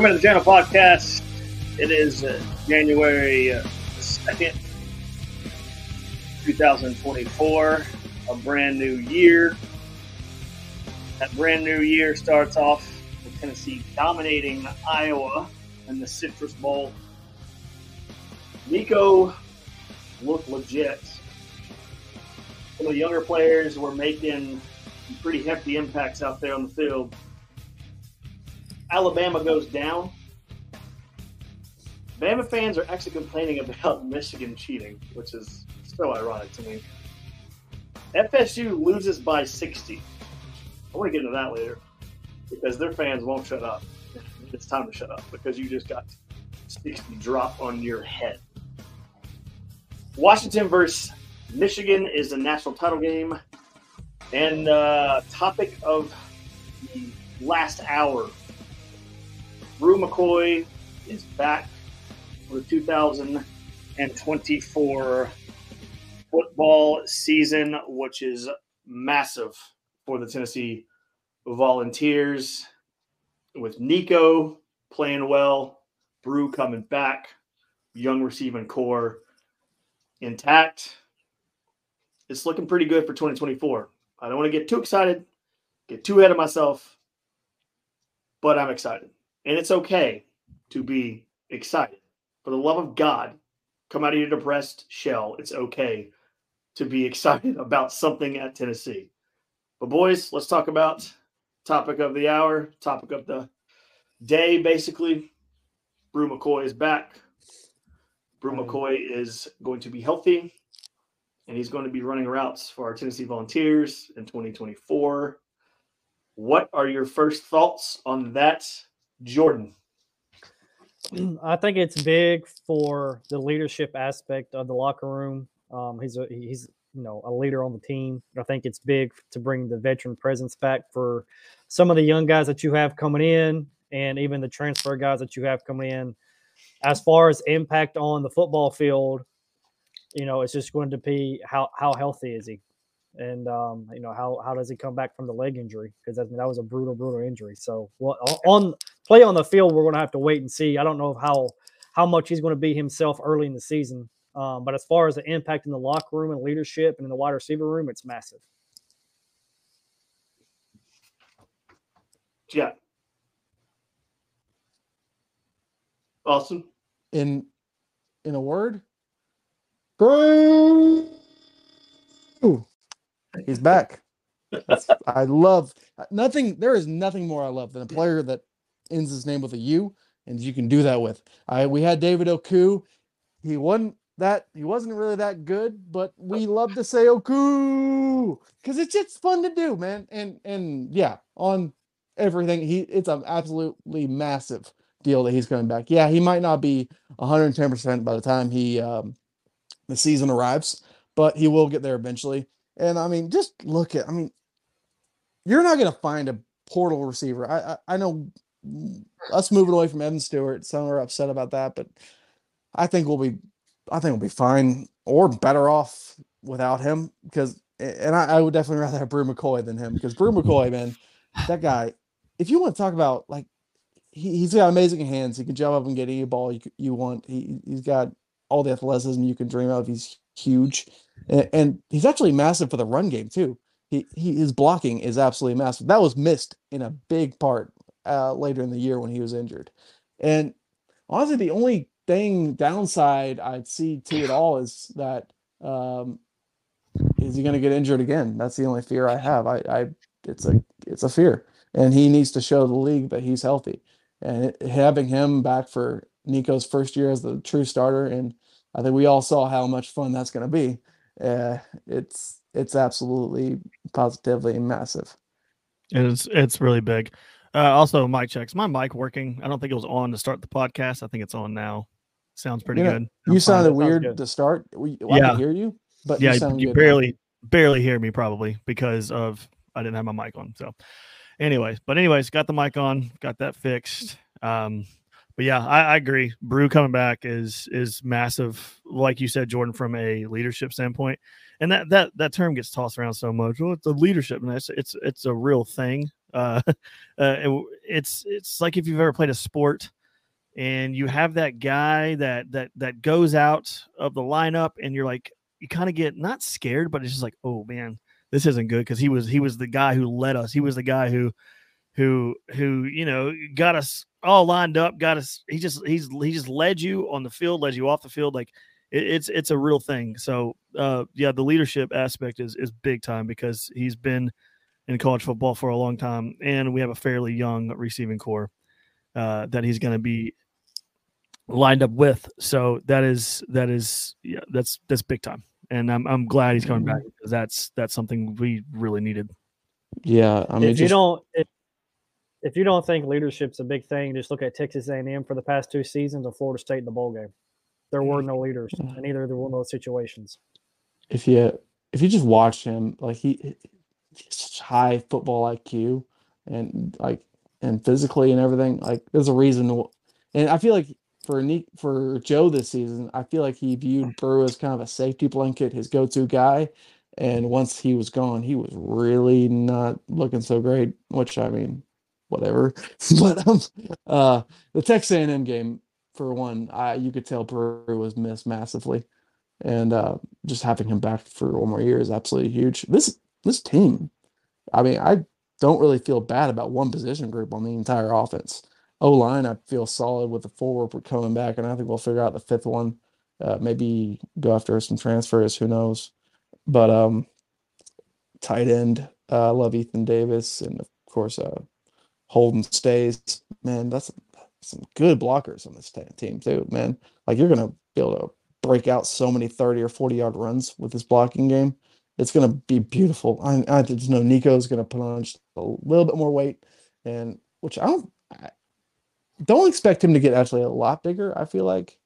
Welcome to the channel podcast. It is uh, January uh, 2nd, 2024, a brand new year. That brand new year starts off with Tennessee dominating Iowa in the Citrus Bowl. Nico looked legit. Some of the younger players were making pretty hefty impacts out there on the field. Alabama goes down. Bama fans are actually complaining about Michigan cheating, which is so ironic to me. FSU loses by 60. I want to get into that later because their fans won't shut up. It's time to shut up because you just got 60 drop on your head. Washington versus Michigan is the national title game. And uh, topic of the last hour Bru McCoy is back for the 2024 football season, which is massive for the Tennessee Volunteers. With Nico playing well, Bru coming back, young receiving corps intact. It's looking pretty good for 2024. I don't want to get too excited, get too ahead of myself, but I'm excited. And it's okay to be excited. For the love of God, come out of your depressed shell. It's okay to be excited about something at Tennessee. But boys, let's talk about topic of the hour, topic of the day, basically. Bru McCoy is back. Bru McCoy is going to be healthy, and he's going to be running routes for our Tennessee Volunteers in 2024. What are your first thoughts on that, Jordan? I think it's big for the leadership aspect of the locker room. Um, he's a he's you know a leader on the team. I think it's big to bring the veteran presence back for some of the young guys that you have coming in, and even the transfer guys that you have coming in. As far as impact on the football field, you know, it's just going to be how how healthy is he, and um, you know how how does he come back from the leg injury because I mean, that was a brutal brutal injury. So well, on play on the field, we're going to have to wait and see. I don't know how how much he's going to be himself early in the season. Um, but as far as the impact in the locker room and leadership and in the wide receiver room, it's massive. Yeah. Awesome. In in a word, Bru. He's back. That's, I love nothing. There is nothing more I love than a player that ends his name with a U, and you can do that with. I we had David Oku. He wasn't that he wasn't really that good, but we love to say Oku because it's just fun to do, man. And and yeah, on everything, he it's an absolutely massive deal that he's coming back. Yeah, he might not be 110 percent by the time he um, the season arrives, but he will get there eventually. And I mean, just look at I mean, you're not gonna find a portal receiver. I I, I know us moving away from Evan Stewart, some are upset about that, but I think we'll be I think we'll be fine or better off without him because and I, I would definitely rather have Bru McCoy than him because Bru McCoy, man, that guy, if you want to talk about like he, he's got amazing hands, he can jump up and get any ball you, you want. He he's got all the athleticism you can dream of. He's huge. And, he's actually massive for the run game too. He, he his blocking is absolutely massive. That was missed in a big part uh, later in the year when he was injured. And honestly, the only thing downside I'd see to it all is that um, is he going to get injured again? That's the only fear I have. I, I it's a it's a fear, and he needs to show the league that he's healthy. And it, having him back for Nico's first year as the true starter, and I think we all saw how much fun that's going to be. Uh, it's it's absolutely positively massive. It's it's really big. Uh, also, mic checks. My mic working? I don't think it was on to start the podcast. I think it's on now. Sounds pretty you know, good. You I'm sounded weird to start. We, well, yeah. I hear you, but yeah, you, you barely now. barely hear me probably because of I didn't have my mic on. So, anyways, but anyways, got the mic on, got that fixed. Um, but yeah, I, I, agree. Bru coming back is is massive, like you said, Jordan, from a leadership standpoint. And that that that term gets tossed around so much. Well, it's a leadership, and it's it's it's a real thing. Uh, uh, it- it's it's like if you've ever played a sport and you have that guy that that that goes out of the lineup and you're like you kind of get not scared but it's just like oh man this isn't good because he was he was the guy who led us he was the guy who who who you know got us all lined up got us he just he's he just led you on the field led you off the field like it, it's it's a real thing. So uh yeah the leadership aspect is is big time because he's been in college football for a long time and we have a fairly young receiving corps uh that he's going to be lined up with. So that is that is yeah that's that's big time and i'm, I'm glad he's coming back because that's that's something we really needed. Yeah, I mean, if you don't, if, if you don't think leadership's a big thing, just look at Texas A&M for the past two seasons and Florida State in the bowl game. There were mm-hmm. no leaders mm-hmm. in either of one of those situations. if you if you just watch him, like he, he has such high football IQ and like and physically and everything. Like there's a reason, to, and I feel like for Nick for Joe this season, I feel like he viewed Burrow as kind of a safety blanket, his go-to guy. And once he was gone, he was really not looking so great. Which I mean, whatever. but um, uh, the Texas A&M game for one, I you could tell Burrow was missed massively and uh, just having him back for one more year is absolutely huge. This this team, I mean, I don't really feel bad about one position group on the entire offense. O line, I feel solid with the forward coming back, and I think we'll figure out the fifth one. Uh, maybe go after some transfers. Who knows? But um, tight end, uh, I love Ethan Davis, and of course, uh, Holden Staes. Man, that's some good blockers on this team too. Man, like you're gonna be able to break out so many 30 or 40 yard runs with this blocking game. It's to be beautiful. I, I just know Nico's to put on just a little bit more weight, and which I don't I don't expect him to get actually a lot bigger. I feel like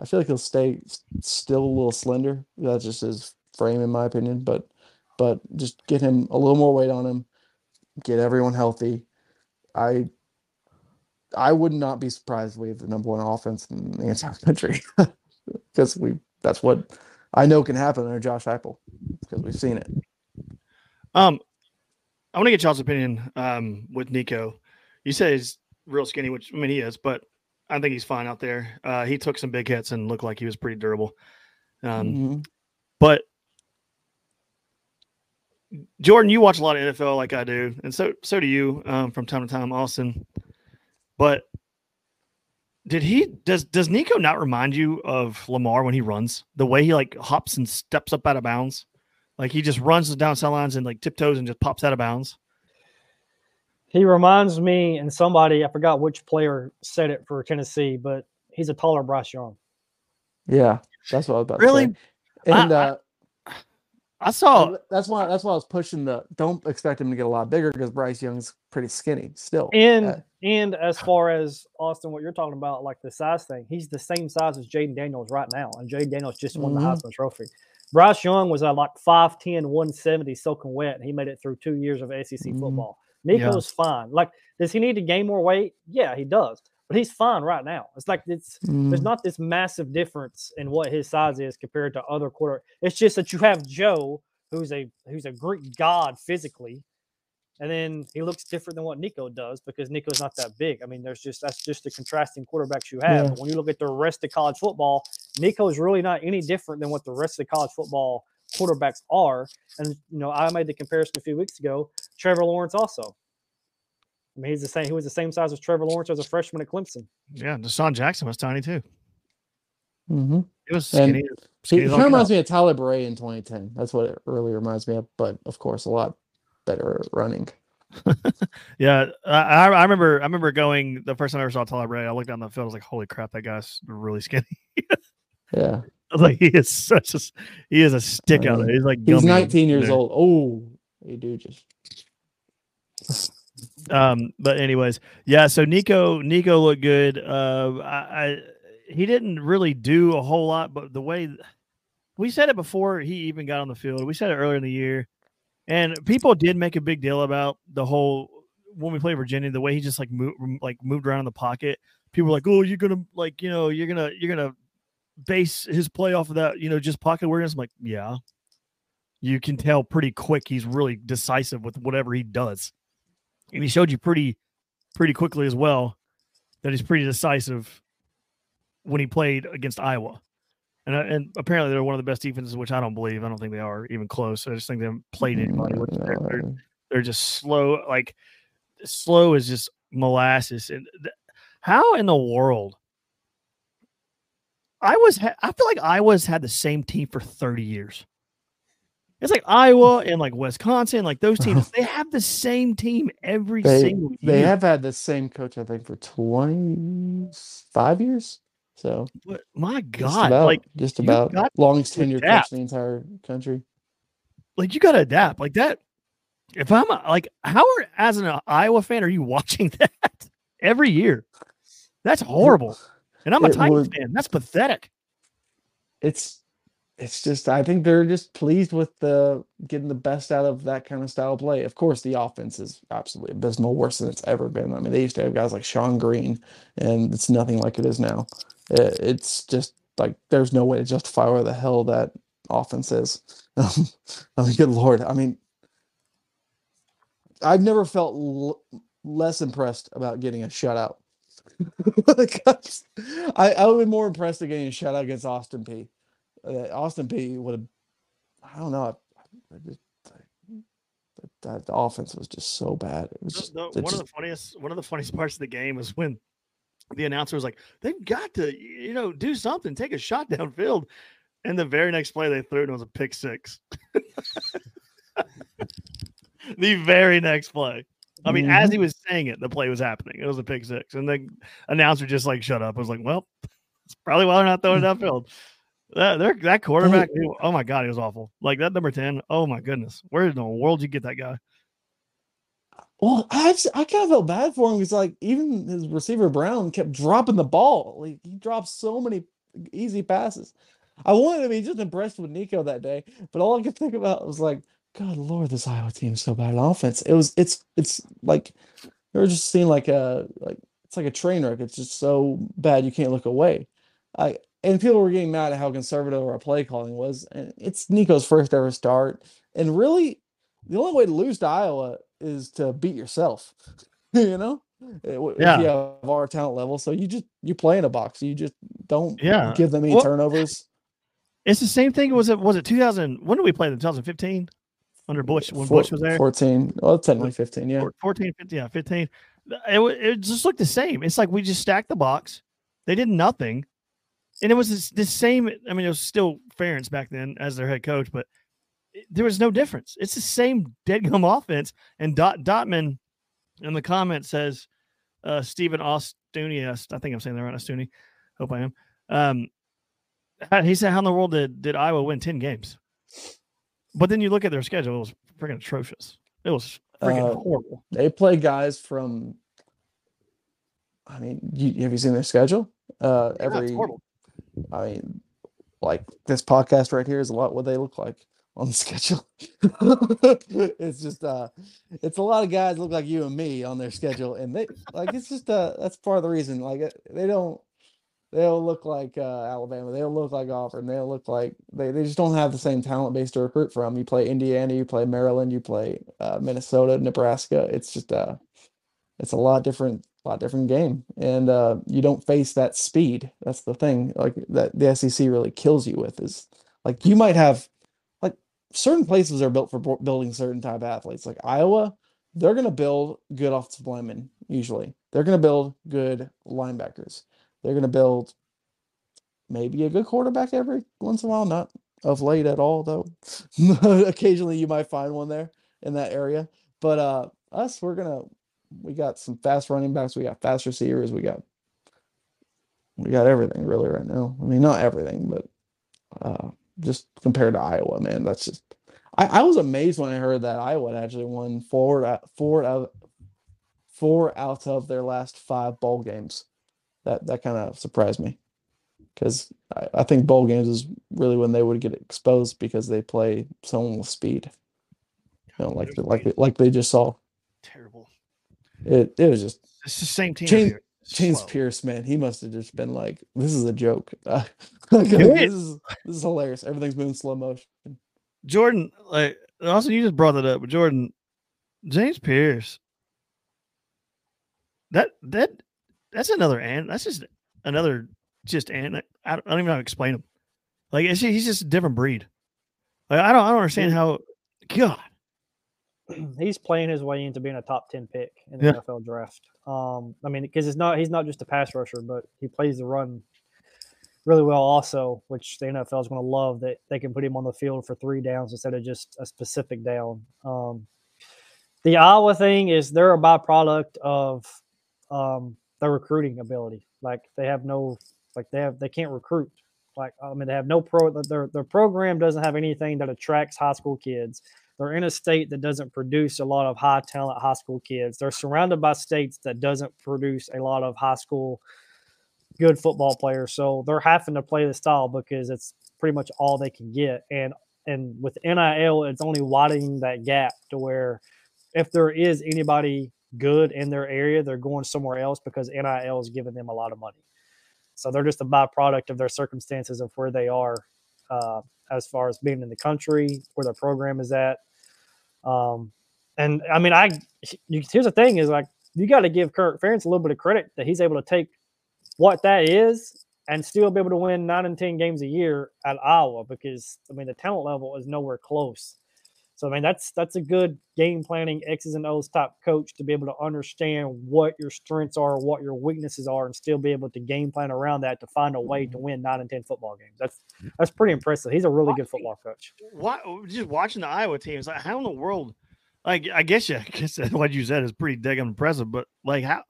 I feel like he'll stay still a little slender. That's just his frame, in my opinion. But but just get him a little more weight on him, get everyone healthy. I I would not be surprised if we have the number one offense in the entire country because we that's what I know can happen under Josh Heupel because we've seen it. Um, I want to get y'all's opinion um, with Nico. You say he's real skinny, which I mean he is, but I think he's fine out there. Uh, he took some big hits and looked like he was pretty durable. Um, Mhm. But Jordan, you watch a lot of NFL like I do, and so so do you um, from time to time, Austin. But did he does does Nico not remind you of Lamar when he runs? The way he like hops and steps up out of bounds, like he just runs the down sidelines and like tiptoes and just pops out of bounds. He reminds me, and somebody I forgot which player said it for Tennessee, but he's a taller Bryce Young. Yeah, that's what I was about Really? to say. And I- uh, I saw that's why that's why I was pushing the don't expect him to get a lot bigger because Bryce Young's pretty skinny still. And Uh, and as far as Austin, what you're talking about, like the size thing, he's the same size as Jayden Daniels right now, and Jayden Daniels just won Mhm. the Heisman Trophy. Bryce Young was at like 5'10", 170, soaking wet, and he made it through two years of SEC Mhm. football. Yeah. Nico's fine. Like, does he need to gain more weight? Yeah, he does, but he's fine right now. It's like it's there's mm, not this massive difference in what his size is compared to other quarter. It's just that you have Joe, who's a who's a Greek god physically, and then he looks different than what Nico does because Nico's not that big. I mean, there's just that's just the contrasting quarterbacks you have. Yeah. But when you look at the rest of college football, Nico's really not any different than what the rest of college football quarterbacks are. And you know, I made the comparison a few weeks ago. Trevor Lawrence also. I mean, he's the same. He was the same size as Trevor Lawrence as a freshman at Clemson. yeah, Deshaun Jackson was tiny too. mhm. He was And skinny. He, skinny he kind of reminds me of Tyler Bray in 2010. That's what it really reminds me of, but of course, a lot better running. Yeah, I, I I remember. I remember going the first time I ever saw Tyler Bray. I looked down the field. I was like, "Holy crap, that guy's really skinny." Yeah, I was like, "He is such a s- he is a stick out mean, there. He's like he's 19 years there. old. Oh, you do just Um, but anyways, yeah. So Nico, Nico looked good. Uh, I, I he didn't really do a whole lot, but the way we said it before he even got on the field, we said it earlier in the year, and people did make a big deal about the whole when we played Virginia, the way he just like moved, like moved around in the pocket. People were like, "Oh, you're gonna like, you know, you're gonna you're gonna base his play off of that, you know, just pocket awareness." I'm like, yeah. You can tell pretty quick he's really decisive with whatever he does and he showed you pretty pretty quickly as well that he's pretty decisive when he played against Iowa. And, uh, and apparently they're one of the best defenses, which I don't believe. I don't think they are even close. I just think they haven't played anybody. They're, they're, they're just slow. Like slow is just molasses. And th- how in the world? I was. Ha- I feel like I was had the same team for thirty years. It's like Iowa and like Wisconsin, like those teams. they have the same team every They, single year. they have had the same coach, I think, for 25 years. So But my just God, about, like just about longest to tenured coach in the entire country. like you got to adapt like that. If I'm a, like, how are as an Iowa fan are you watching that every year? That's horrible. And I'm a It Titans fan. That's pathetic. It's it's just I think they're just pleased with the getting the best out of that kind of style of play. Of course, the offense is absolutely abysmal, worse than it's ever been. I mean, they used to have guys like Shonn Greene, and it's nothing like it is now. Uh, It's just like there's no way to justify where the hell that offense is. I mean, good lord. I mean, I've never felt l- less impressed about getting a shutout. I, I would be more impressed at getting a shutout against Austin Peay. Uh, Austin Peay would have, I don't know. I, I just, that, the offense was just so bad. It was just, one just of the funniest one of the funniest parts of the game was when the announcer was like, "They've got to, you know, do something, take a shot downfield." And the very next play they threw it, and it was a pick six. the very next play. I mean, as Mm-hmm. he was saying it, the play was happening. It was a pick six, and the announcer just like shut up. I was like, "Well, it's probably why they're not throwing it downfield." That they're, that quarterback, oh my god, he was awful. Like that number ten. Oh my goodness, where in the world did you get that guy? Well, I I kind of felt bad for him because like even his receiver Brown kept dropping the ball. Like he dropped so many easy passes. I wanted to be just impressed with Nico that day, but all I could think about was like, God Lord, this Iowa team is so bad on offense. It was it's it's like they were just seeing like a like it's like a train wreck. It's just so bad you can't look away. I and people were getting mad at how conservative our play calling was. And it's Nico's first ever start. And really, the only way to lose to Iowa is to beat yourself. you know, Uh, Yeah. if you have our talent level, so you just you play in a box. You just don't Yeah. give them any Well- turnovers. It's the same thing. Was it was it 2000? When did we play them? 2015 under Butch when Four- Butch was there. 14. Well, technically 15. Yeah. Four- 14, 15, yeah, 15. It, it just looked the same. It's like we just stacked the box. They did nothing. And it was this, the same. I mean, it was still Ferentz back then as their head coach, but it- there was no difference. It's the same dead gum offense. And Dot Dotman in the comment says, uh, Stephen Ostunius, I think I'm saying that right, Ostuni. Hope I am. Um, he said, How in the world did, did Iowa win 10 games? But then you look at their schedule, it was freaking atrocious. It was freaking Uh, horrible. They play guys from. I mean, you, have you seen their schedule? Uh, Yeah, every. I mean, like this podcast right here is a lot what they look like on the schedule. it's just uh it's a lot of guys look like you and me on their schedule and they like it's just uh that's part of the reason like uh, they don't they don't look like uh Alabama, they don't look like Auburn, they don't look like they, they just don't have the same talent base to recruit from. You play Indiana, you play Maryland, you play uh Minnesota, Nebraska. It's just uh it's a lot different lot different game. And uh you don't face that speed. That's the thing like that the sec really kills you with is like you might have like certain places are built for bu- building certain type of athletes. Like iowa they're going to build good offensive linemen usually. They're going to build good linebackers. They're going to build maybe a good quarterback every once in a while not of late at all though. Occasionally you might find one there in that area. But uh us we're gonna we got some fast running backs, we got fast receivers, we got we got everything really right now. I mean, not everything, but uh just compared to Iowa, man, that's just I, I was amazed when I heard that Iowa actually won four out four out four out of their last five bowl games. That that kind of surprised me. Because I, I think bowl games is really when they would get exposed because they play someone with speed. You know, like like like they just saw. It it was just It's the same team. James- every James slow. Pearce, man, he must have just been like, "This is a joke. It this is this is hilarious. Everything's moving slow motion." Jordan, like also you just brought that up, but Jordan, James Pearce, that that that's another and that's just another just and I don't, I don't even know how to explain him. Like it's, he's just a different breed. Like, I don't I don't understand how. God, he's playing his way into being a top 10 pick in the Yeah. NFL draft. Um, I mean, because it's not he's not just a pass rusher, but he plays the run really well also, which the NFL is going to love that they can put him on the field for three downs instead of just a specific down. Um, the Iowa thing is they're a byproduct of um, their recruiting ability. Like they have no, like they have they can't recruit. Like I mean, they have no pro. Their their program doesn't have anything that attracts high school kids. They're in a state that doesn't produce a lot of high talent high school kids. They're surrounded by states that doesn't produce a lot of high school good football players. So they're having to play the style because it's pretty much all they can get. And and with NIL, it's only widening that gap to where if there is anybody good in their area, they're going somewhere else because NIL is giving them a lot of money. So they're just a byproduct of their circumstances of where they are uh, as far as being in the country, where their program is at. Um, and I mean, I here's the thing is like you got to give Kirk Ferentz a little bit of credit that he's able to take what that is and still be able to win nine and ten games a year at Iowa because I mean the talent level is nowhere close. So I mean that's that's a good game planning X's and O's type coach to be able to understand what your strengths are, what your weaknesses are, and still be able to game plan around that to find a way to mm-hmm. win nine and ten football games. That's that's pretty impressive. He's a really good football coach. why just watching the Iowa teams? Like, how in the world? Like, I guess you, I guess what you said is pretty damn impressive. But like, how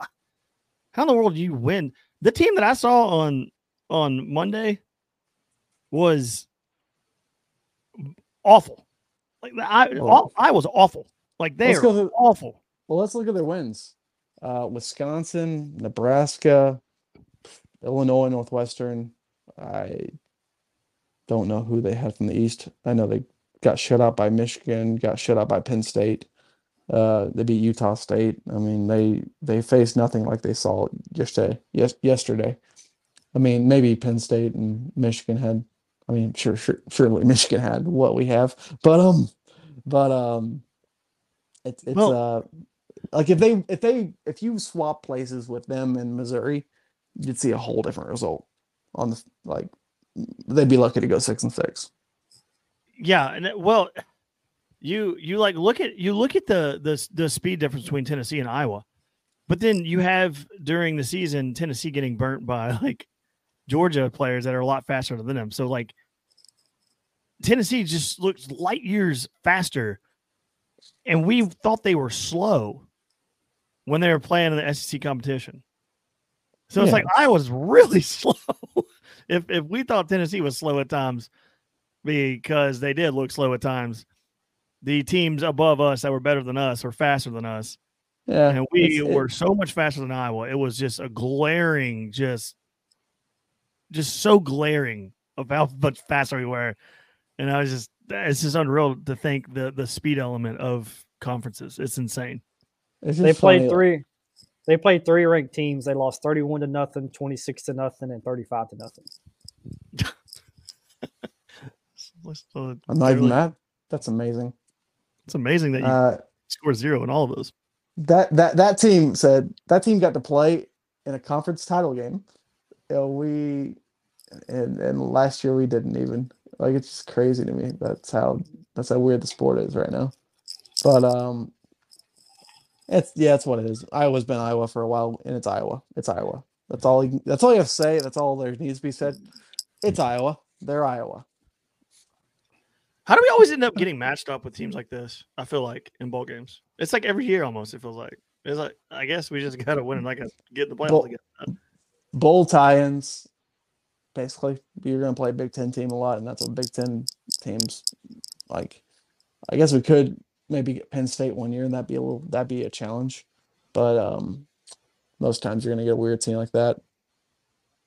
how in the world do you win? The team that I saw on on Monday was awful. Like, I, all, I was awful. Like they Let's are through- awful. Well, let's look at their wins. Uh, Wisconsin, Nebraska, Illinois, Northwestern. I don't know who they had from the East. I know they got shut out by Michigan, got shut out by Penn State. Uh, they beat Utah State. I mean, they they faced nothing like they saw yesterday. Yes, yesterday. I mean, maybe Penn State and Michigan had. I mean, sure, sure, surely Michigan had what we have, but um, but um, it's it's Well- uh, like if they if they if you swap places with them in Missouri, you'd see a whole different result. On the like, they'd be lucky to go six and six. Yeah, and well, you you like look at you look at the the the speed difference between Tennessee and Iowa, but then you have during the season Tennessee getting burnt by like Georgia players that are a lot faster than them. So like Tennessee just looks light years faster, and we thought they were slow when they were playing in the SEC competition. So it's like I was really slow. if if we thought Tennessee was slow at times, because they did look slow at times. The teams above us that were better than us were faster than us, Yeah, and we it- were so much faster than Iowa. It was just a glaring, just, just so glaring of how much faster we were. And I was just, it's just unreal to think the the speed element of conferences. It's insane. it's They played funny, three. They played three ranked teams. They lost thirty-one to nothing, twenty-six to nothing, and thirty-five to nothing. I'm not even really- mad. That's amazing. It's amazing that you Uh, score zero in all of those. that that that team said that team got to play in a conference title game. You know, we and and last year we didn't even like it's just crazy to me. That's how that's how weird the sport is right now. But um it's yeah, it's what it is. Iowa's been Iowa for a while and it's Iowa. It's Iowa. That's all you, that's all you have to say. That's all there needs to be said. It's Iowa. They're Iowa. How do we always end up getting matched up with teams like this? I feel like in bowl games, it's like every year almost. It feels like it's like I guess we just got to win and like get the playoffs Well, again. bowl tie-ins. Basically, you're going to play a Big Ten team a lot, and that's what Big Ten teams like. I guess we could maybe get Penn State one year, and that'd be a little that'd be a challenge. But um, most times you're going to get a weird team like that.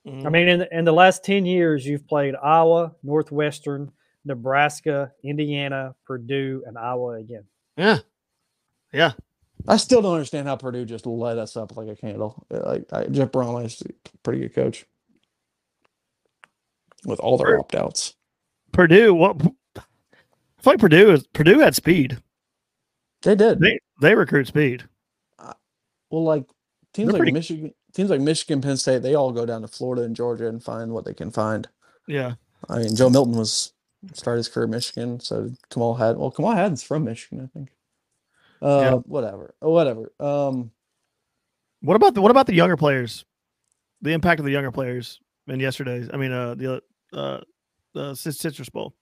Mhm. I mean, in the, in the last 10 years, you've played Iowa, Northwestern, Nebraska, Indiana, Purdue, and Iowa again. yeah, yeah. I still don't understand how Purdue just lit us up like a candle. Like I, Jeff Brohm is a pretty good coach with all their opt outs. Purdue. What? I feel like Purdue is Purdue had speed. They did. They they recruit speed. well, like teams They're like pretty- Michigan, teams like Michigan, Penn State, they all go down to Florida and Georgia and find what they can find. Yeah. I mean, Joe Milton was started his career at Michigan, so Kamal had well, Kamal Hadden's from Michigan, I think. Uh, Yeah. whatever, whatever. Um, What about the what about the younger players? The impact of the younger players in yesterday's. I mean, uh, the uh, the Cit- Citrus Bowl.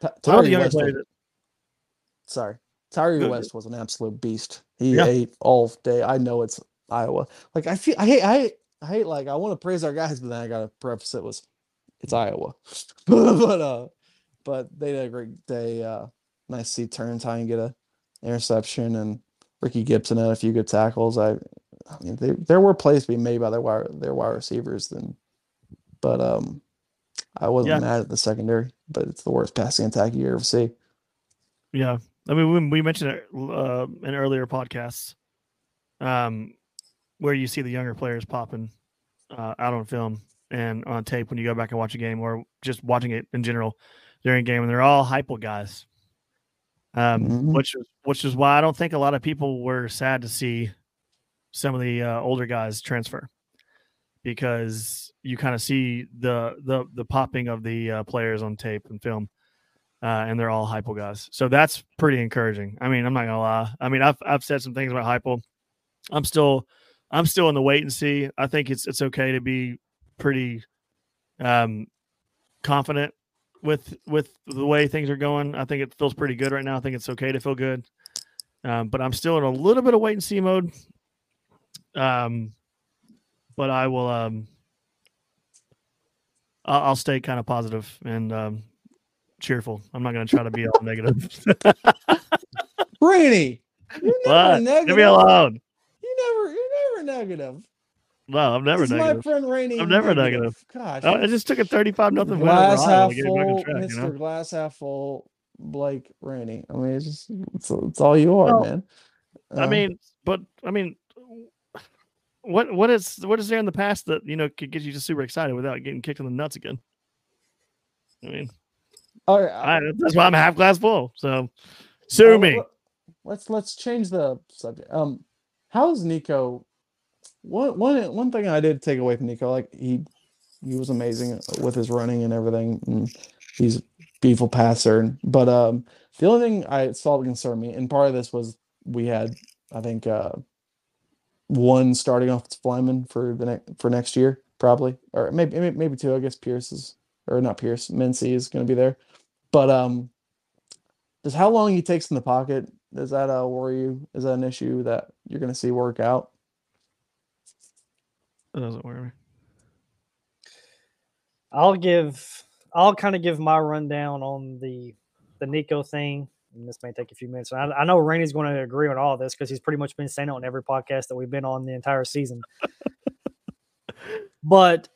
Ty- What about the Tyree West was- sorry, Tyree Good. West was an absolute beast. He Yeah. ate all day. I know it's Iowa. Like I feel, I hate, I hate, I hate. Like I want to praise our guys, but then I gotta preface it was, it's Iowa. but uh, but they did a great day. Uh, nice to see Turrentine get a interception and Ricky Gibson had a few good tackles. I, I mean, they, there were plays to be made by their wire their wide receivers. Then, but um, I wasn't Yeah. mad at the secondary. But it's the worst passing attack you ever see. Yeah, I mean, we, we mentioned it uh, in earlier podcasts, um, where you see the younger players popping uh, out on film and on tape when you go back and watch a game, or just watching it in general during a game, and they're all Heupel guys. Um, Mhm. which is which is why I don't think a lot of people were sad to see some of the uh, older guys transfer because you kind of see the the the popping of the uh, players on tape and film uh, and they're all Heupel guys. So that's pretty encouraging. I mean, I'm not gonna lie. I mean, I've I've said some things about Heupel. I'm still I'm still in the wait and see. I think it's it's okay to be pretty um confident with with the way things are going. I think it feels pretty good right now. I think it's okay to feel good. Um, but I'm still in a little bit of wait and see mode. Um, but I will um I'll, I'll stay kind of positive and um cheerful. I'm not going to try to be all negative. Rainey, you're never What? Leave me alone. You never, you're never negative. No, I'm never This negative. My friend Rainey. I'm never negative. Gosh, I I just took a 35 nothing glass half to get it back on full, track, Mr. you know? Glass half full, Blake Rainey. I mean, it's just it's, it's all you are, Well, man. I Uh, mean, but I mean, what what is what is there in the past that you know could get you just super excited without getting kicked in the nuts again? I mean, all right, I, that's why I'm half glass full. So sue uh, me. let- Let's let's change the subject. Um, how's Nico? One one one thing I did take away from Nico, like he he was amazing with his running and everything. And he's a beautiful passer. But um, the only thing I saw that concerned me, and part of this was we had, I think, uh, one starting offensive lineman for the next for next year, probably, or maybe maybe, maybe two. I guess Pierce is, or not Pierce, Mincy is going to be there. But um, does how long he takes in the pocket does that uh, worry you? Is that an issue that you're going to see work out? That doesn't worry me. I'll give I'll kind of give my rundown on the the Nico thing. And this may take a few minutes. I, I know Rainey's going to agree on all this because he's pretty much been saying it on every podcast that we've been on the entire season. but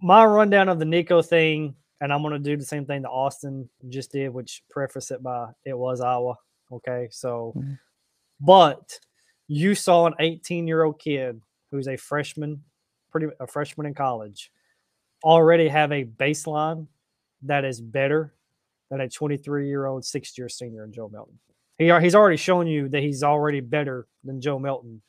my rundown of the Nico thing, and I'm going to do the same thing that Austin just did, which preface it by it was Iowa. Okay, so, Mhm. but you saw an 18 year old kid who's a freshman, pretty a freshman in college, already have a baseline that is better than a 23 year old sixth year senior in Joe Milton. He, he's already shown you that he's already better than Joe Milton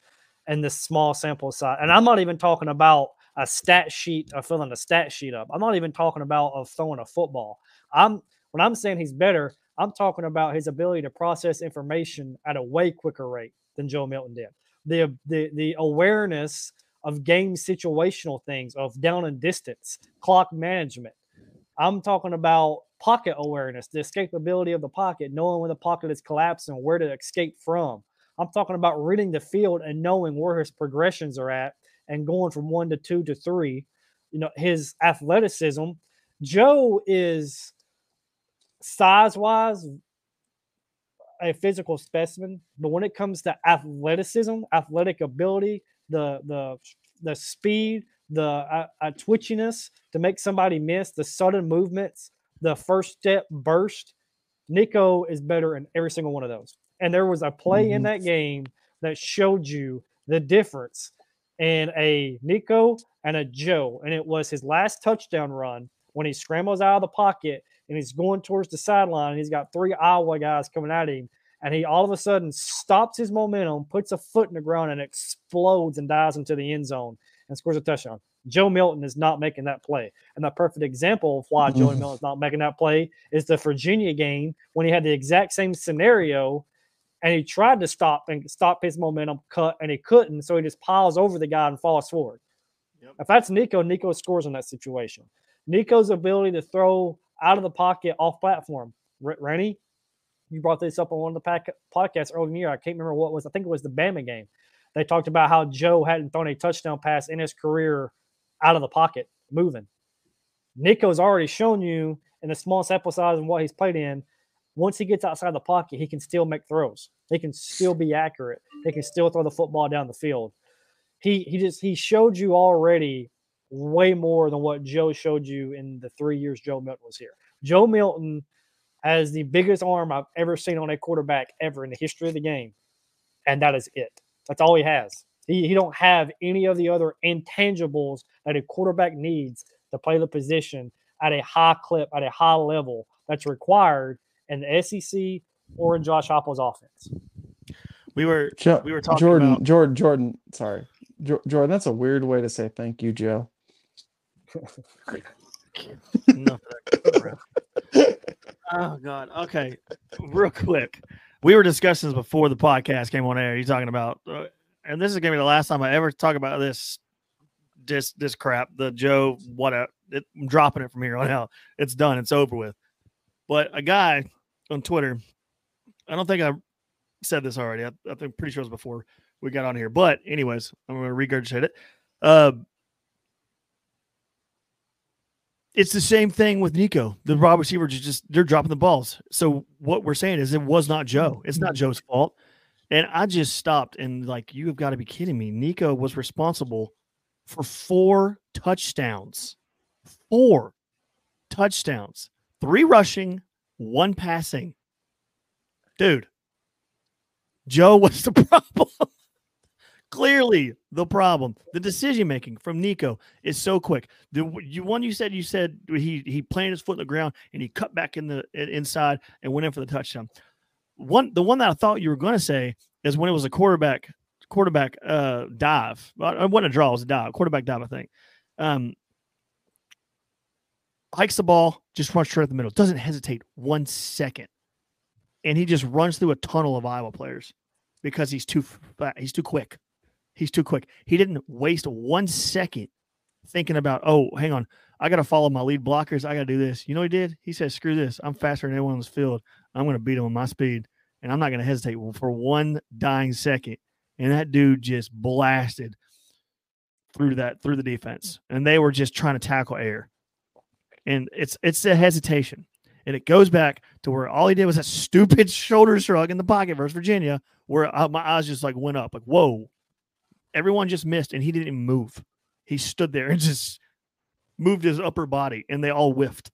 in this small sample size. And I'm not even talking about a stat sheet of filling a stat sheet up. I'm not even talking about of throwing a football. I'm when I'm saying he's better, I'm talking about his ability to process information at a way quicker rate than Joe Milton did. The the the awareness of game situational things, of down and distance, clock management. I'm talking about pocket awareness, the escapability of the pocket, knowing when the pocket is collapsing, where to escape from. I'm talking about reading the field and knowing where his progressions are at and going from one to two to three. You know, his athleticism. Joe is size wise a physical specimen, but when it comes to athleticism, athletic ability, the the the speed, the uh, uh, twitchiness to make somebody miss, the sudden movements, the first step burst, Nico is better in every single one of those. And there was a play in Mhm. that game that showed you the difference in a Nico and a Joe, and it was his last touchdown run when he scrambles out of the pocket and he's going towards the sideline. And he's got three Iowa guys coming at him, and he all of a sudden stops his momentum, puts a foot in the ground, and explodes and dives into the end zone and scores a touchdown. Joe Milton is not making that play. And the perfect example of why Joey Mhm. Milton is not making that play is the Virginia game when he had the exact same scenario and he tried to stop and stop his momentum cut and he couldn't. So he just piles over the guy and falls forward. Yep. If that's Nico, Nico scores in that situation. Nico's ability to throw out of the pocket off platform. R- Rainey, you brought this up on one of the pack- podcasts earlier in the year. I can't remember what it was. I think it was the Bama game. They talked about how Joe hadn't thrown a touchdown pass in his career out of the pocket, moving. Nico's already shown you in the small sample size and what he's played in. Once he gets outside the pocket, he can still make throws. He can still be accurate. He can still throw the football down the field. He he just he showed you already way more than what Joe showed you in the three years Joe Milton was here. Joe Milton has the biggest arm I've ever seen on a quarterback ever in the history of the game, and that is it. That's all he has. He, he don't have any of the other intangibles that a quarterback needs to play the position at a high clip, at a high level that's required in the SEC or in Josh Heupel's offense. We were we were talking Jordan, about Jordan, Jordan. Sorry, Jo- Jordan. That's a weird way to say thank you, Joe. enough of that. oh god. Okay. Real quick. We were discussing this before the podcast came on air. You're talking about uh, and this is gonna be the last time I ever talk about this this this crap. The Joe what a it, I'm dropping it from here on out. It's done. It's over with. But a guy on Twitter, I don't think I said this already. I, I think pretty sure it was before we got on here. But anyways, I'm gonna regurgitate it. Uh it's the same thing with Nico. The wide receivers just they're dropping the balls. So what we're saying is it was not Joe. It's not Joe's fault. And I just stopped and like you have got to be kidding me. Nico was responsible for four touchdowns. Four touchdowns. Three rushing, one passing. Dude. Joe was the problem. Clearly the problem. The decision making from Nico is so quick. The you one you said you said he he planted his foot in the ground and he cut back in the inside and went in for the touchdown. One the one that I thought you were going to say is when it was a quarterback quarterback uh dive. It wasn't a draw, it was a dive. Quarterback dive, I think. Um hikes the ball, just runs straight up the middle. Doesn't hesitate one second, and he just runs through a tunnel of Iowa players because he's too. He's too quick. He's too quick. He didn't waste one second thinking about, oh, hang on, I got to follow my lead blockers. I got to do this. You know what he did? He said, screw this. I'm faster than anyone on this field. I'm going to beat him with my speed, and I'm not going to hesitate for one dying second. And that dude just blasted through that through the defense, and they were just trying to tackle air. And it's it's the hesitation, and it goes back to where all he did was that stupid shoulder shrug in the pocket versus Virginia, where uh, my eyes just like went up, like whoa. Everyone just missed, and he didn't even move. He stood there and just moved his upper body, and they all whiffed.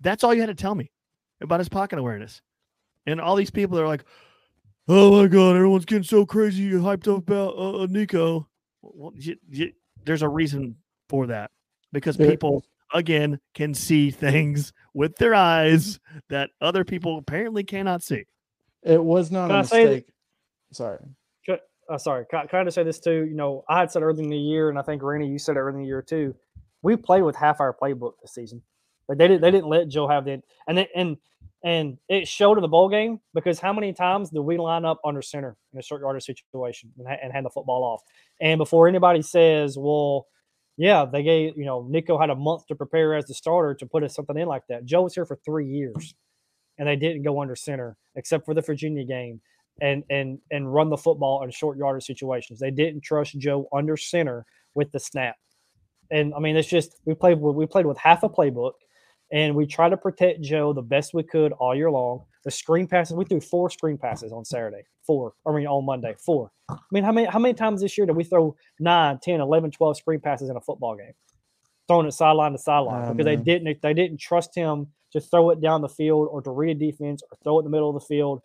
That's all you had to tell me about his pocket awareness. And all these people are like, "Oh my god, everyone's getting so crazy you hyped up about uh, uh, Nico." Well, you, you, there's a reason for that because people again can see things with their eyes that other people apparently cannot see. It was not Can a I say mistake. Sorry. Uh, sorry, kind of say this too? You know, I had said early in the year, and I think Randy, you said it early in the year too. We played with half our playbook this season. Like they didn't, they didn't let Joe have that, and it, and and it showed in the bowl game because how many times did we line up under center in a short yardage situation and, and hand the football off? And before anybody says, well, yeah, they gave you know Nico had a month to prepare as the starter to put something in like that. Joe was here for three years, and they didn't go under center except for the Virginia game and and and run the football in short yardage situations. They didn't trust Joe under center with the snap. And I mean, it's just we played with we played with half a playbook, and we tried to protect Joe the best we could all year long. The screen passes we threw four screen passes on Saturday, four. I mean on Monday, four. I mean, how many how many times this year did we throw 9, 10, 11, 12 screen passes in a football game? Throwing it sideline to sideline Oh, because they didn't they didn't trust him to throw it down the field or to read a defense or throw it in the middle of the field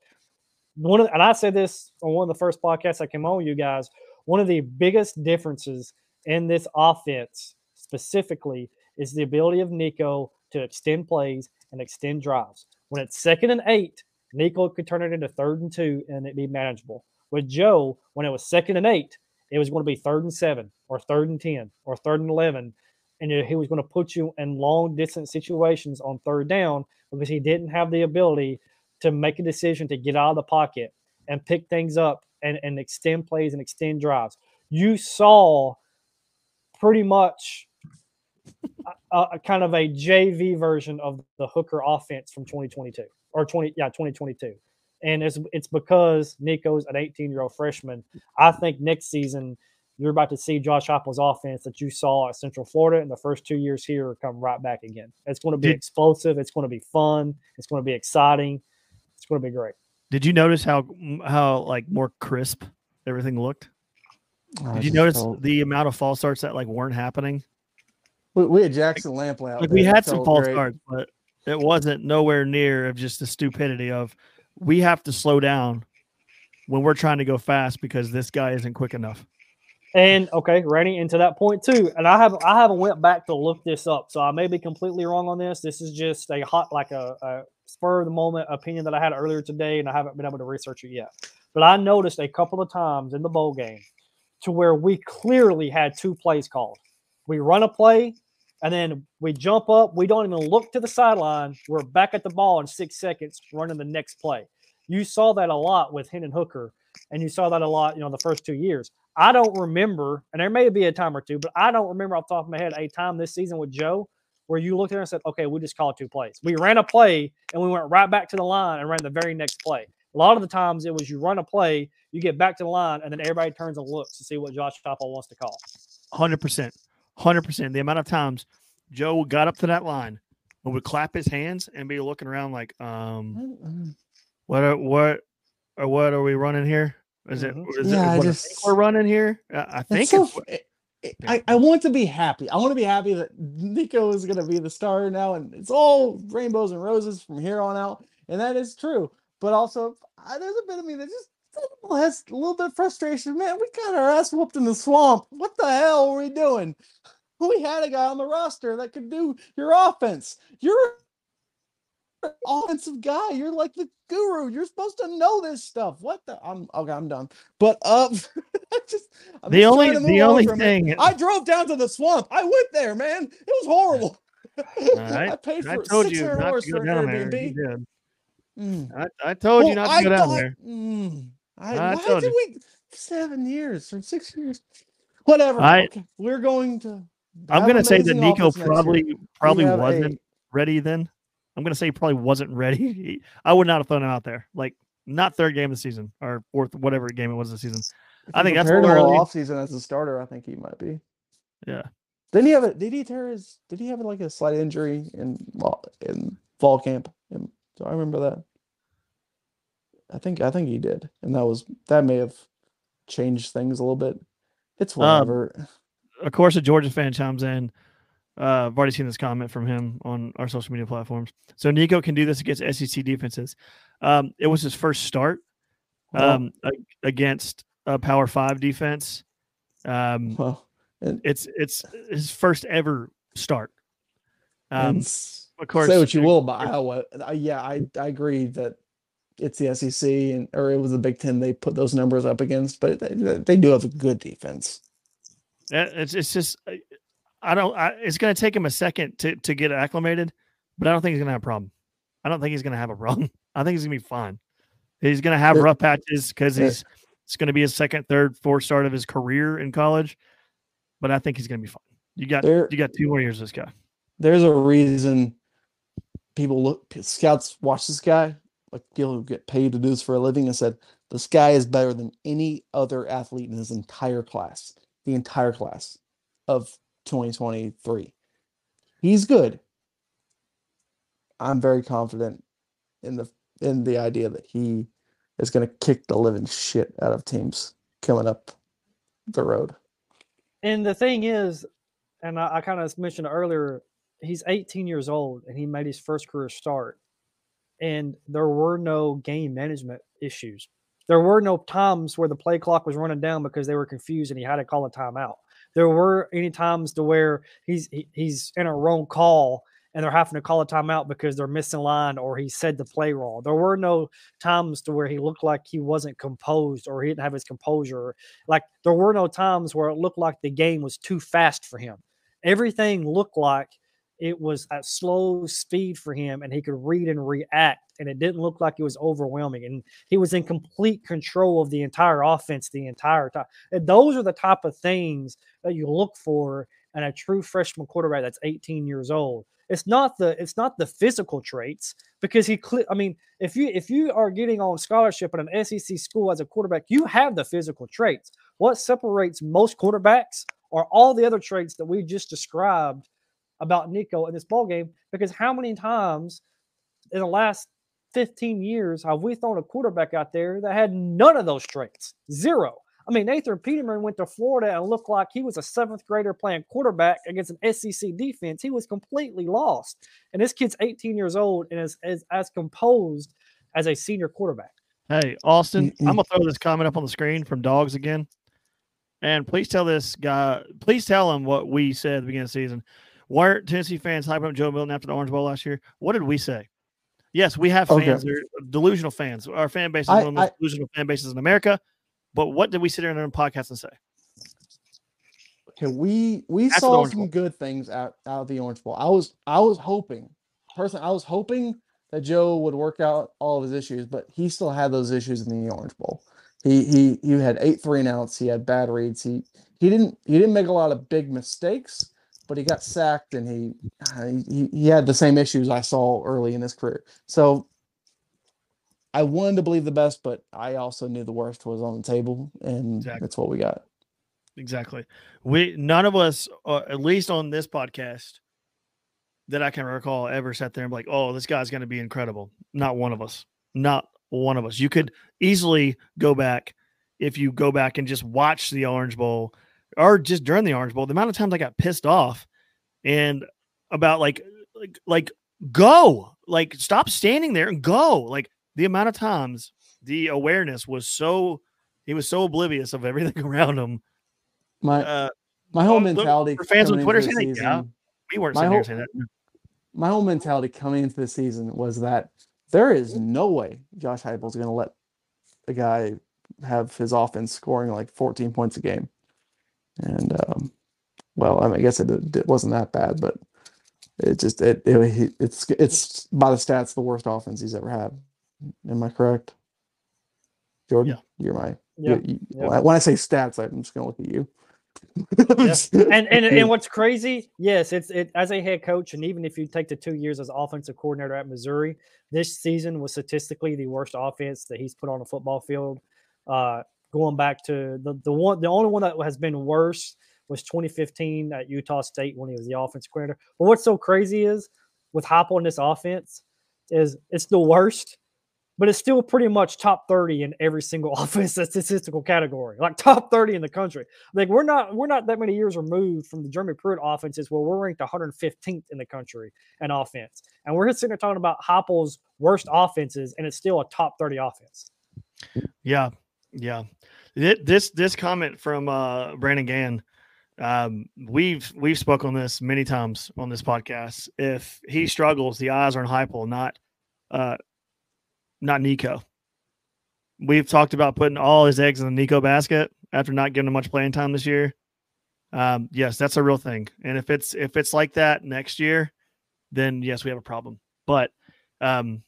one of and I said this on one of the first podcasts I came on with you guys. One of the biggest differences in this offense specifically is the ability of Nico to extend plays and extend drives. When it's second and eight, Nico could turn it into third and two and it'd be manageable. With Joe, when it was second and eight, it was going to be third and seven or third and 10 or third and 11. And he was going to put you in long distance situations on third down because he didn't have the ability to make a decision to get out of the pocket and pick things up and, and extend plays and extend drives. You saw pretty much a, a, kind of a JV version of the Hooker offense from 2022 or 20 yeah 2022 and it's it's because Nico's an 18 year old freshman. I think next season you're about to see Josh Heupel's offense that you saw at Central Florida in the first two years here come right back again. It's going to be explosive. It's going to be fun. It's going to be exciting. It's going to be great. Did you notice how how like more crisp everything looked? Oh, Did you notice felt... the amount of false starts that like weren't happening? We, we had Jackson Lampley out. Like we had some false great. starts, but it wasn't nowhere near of just the stupidity of we have to slow down when we're trying to go fast because this guy isn't quick enough. And okay, running into that point too. And I have I haven't went back to look this up, so I may be completely wrong on this. This is just a hot like a, a spur of the moment opinion that I had earlier today, and I haven't been able to research it yet. But I noticed a couple of times in the bowl game to where we clearly had two plays called. We run a play, and then we jump up. We don't even look to the sideline. We're back at the ball in six seconds, running the next play. You saw that a lot with Hendon Hooker, and you saw that a lot, you know, the first two years. I don't remember, and there may be a time or two, but I don't remember off the top of my head a time this season with Joe where you looked at it and said, okay, we just called two plays. We ran a play and we went right back to the line and ran the very next play. A lot of the times it was you run a play, you get back to the line, and then everybody turns and looks to see what Josh Heupel wants to call. 100%. 100%. The amount of times Joe got up to that line and would clap his hands and be looking around like, um, what are, what, or what are we running here? Is it? Mm-hmm. Yeah, it I just we're running here. I think so, it, I, I want to be happy. I want to be happy that Nico is going to be the star now, and it's all rainbows and roses from here on out, and that is true. But also, I, there's a bit of me that just has a little bit of frustration. Man, we got our ass whooped in the swamp. What the hell are we doing? We had a guy on the roster that could do your offense. You're offensive guy. You're like the guru. You're supposed to know this stuff. What the? I'm okay. I'm done. But uh, just I'm the just only the only thing it. I drove down to the swamp. I went there, man. It was horrible. Right. I paid for I told you not to go down Airbnb. there. You did. Mm. I, I told well, you not to I go down thought, there. Mm, I, I why did you. we seven years or six years? Whatever. I, okay. We're going to. I'm going to say that Nico probably probably wasn't a, ready then. I'm gonna say he probably wasn't ready. I would not have thrown him out there. Like not third game of the season or fourth, whatever game it was the season. I think that's the off season as a starter. I think he might be. Yeah. Didn't he have a? Did he tear his? Did he have like a slight injury in in fall camp? And so I remember that. I think I think he did, and that was that may have changed things a little bit. It's um, whatever. Um, of course, a Georgia fan chimes in. Uh, I've already seen this comment from him on our social media platforms. So Nico can do this against SEC defenses. Um, it was his first start um, against a Power Five defense. Um, well, and, it's it's his first ever start. Um, of course, say what you will about Iowa. Yeah, I I agree that it's the SEC and or it was the Big Ten. They put those numbers up against, but they, they do have a good defense. It's it's just I don't. I, it's going to take him a second to to get acclimated, but I don't think he's going to have a problem. I don't think he's going to have a problem. I think he's going to be fine. He's going to have rough patches because he's it's going to be his second, third, fourth start of his career in college, but I think he's going to be fine. You got there, you got two more years. This guy. There's a reason people look scouts watch this guy like people who get paid to do this for a living and said this guy is better than any other athlete in his entire class, the entire class of 2023. He's good. I'm very confident in the in the idea that he is going to kick the living shit out of teams coming up the road. And the thing is, and I, I kind of mentioned earlier, he's 18 years old and he made his first career start. And there were no game management issues. There were no times where the play clock was running down because they were confused and he had to call a timeout there were any times to where he's he, he's in a wrong call and they're having to call a timeout because they're missing line or he said the play wrong. There were no times to where he looked like he wasn't composed or he didn't have his composure. Like there were no times where it looked like the game was too fast for him. Everything looked like it was at slow speed for him and he could read and react and it didn't look like it was overwhelming and he was in complete control of the entire offense the entire time and those are the type of things that you look for in a true freshman quarterback that's 18 years old. It's not the it's not the physical traits because he i mean if you if you are getting on scholarship at an sec school as a quarterback you have the physical traits. What separates most quarterbacks are all the other traits that we just described about Nico in this ball game because how many times in the last 15 years have we thrown a quarterback out there that had none of those traits? Zero. I mean, Nathan Peterman went to Florida and looked like he was a seventh grader playing quarterback against an SEC defense. He was completely lost. And this kid's 18 years old and is, is as composed as a senior quarterback. Hey, Austin, mm-hmm. I'm going to throw this comment up on the screen from Dogs again. And please tell this guy, please tell him what we said at the beginning of the season. Weren't Tennessee fans hyping up Joe Milton after the Orange Bowl last year? What did we say? Yes, we have fans. Okay. They're delusional fans. Our fan base is I, one of the most I, delusional fan bases in America. But what did we sit here in a podcast and say? Okay, we we After saw some Bowl. good things out, out of the Orange Bowl. I was I was hoping, personally, I was hoping that Joe would work out all of his issues, but he still had those issues in the Orange Bowl. He he he had eight three and outs. He had bad reads. He he didn't he didn't make a lot of big mistakes, but he got sacked and he, he he had the same issues I saw early in his career. So I wanted to believe the best, but I also knew the worst was on the table, and exactly. that's what we got. Exactly. We none of us, uh, at least on this podcast, that I can recall, ever sat there and be like, "Oh, this guy's going to be incredible." Not one of us. Not one of us. You could easily go back if you go back and just watch the Orange Bowl or just during the Orange Bowl, the amount of times I got pissed off and about like like like go, like stop standing there and go. Like the amount of times the awareness was so he was so oblivious of everything around him. My uh, my whole mentality for fans on Twitter saying yeah, we weren't sitting whole, saying that. My whole mentality coming into the season was that there is no way Josh Heupel's going to let a guy have his offense scoring like 14 points a game. And um, well, I, mean, I guess it, it wasn't that bad, but it just it, it it's it's by the stats the worst offense he's ever had. Am I correct, Jordan? Yeah. You're my yeah. You, yeah. When I say stats, I'm just gonna look at you. yeah. And and and what's crazy? Yes, it's it as a head coach, and even if you take the two years as offensive coordinator at Missouri, this season was statistically the worst offense that he's put on a football field. Uh, going back to the the one the only one that has been worse was 2015 at Utah State when he was the offensive coordinator. But what's so crazy is with Hop on this offense is it's the worst, but it's still pretty much top 30 in every single offensive statistical category, like top 30 in the country. Like we're not we're not that many years removed from the Jeremy Pruitt offenses where we're ranked 115th in the country in offense, and we're sitting here talking about Heupel's worst offenses, and it's still a top 30 offense. Yeah, yeah. This this comment from uh, Brandon Gann, um, we've we've spoken on this many times on this podcast. If he struggles, the eyes are on Heupel, not uh, not Nico. We've talked about putting all his eggs in the Nico basket after not giving him much playing time this year. Um, yes, that's a real thing. And if it's if it's like that next year, then yes, we have a problem. But um,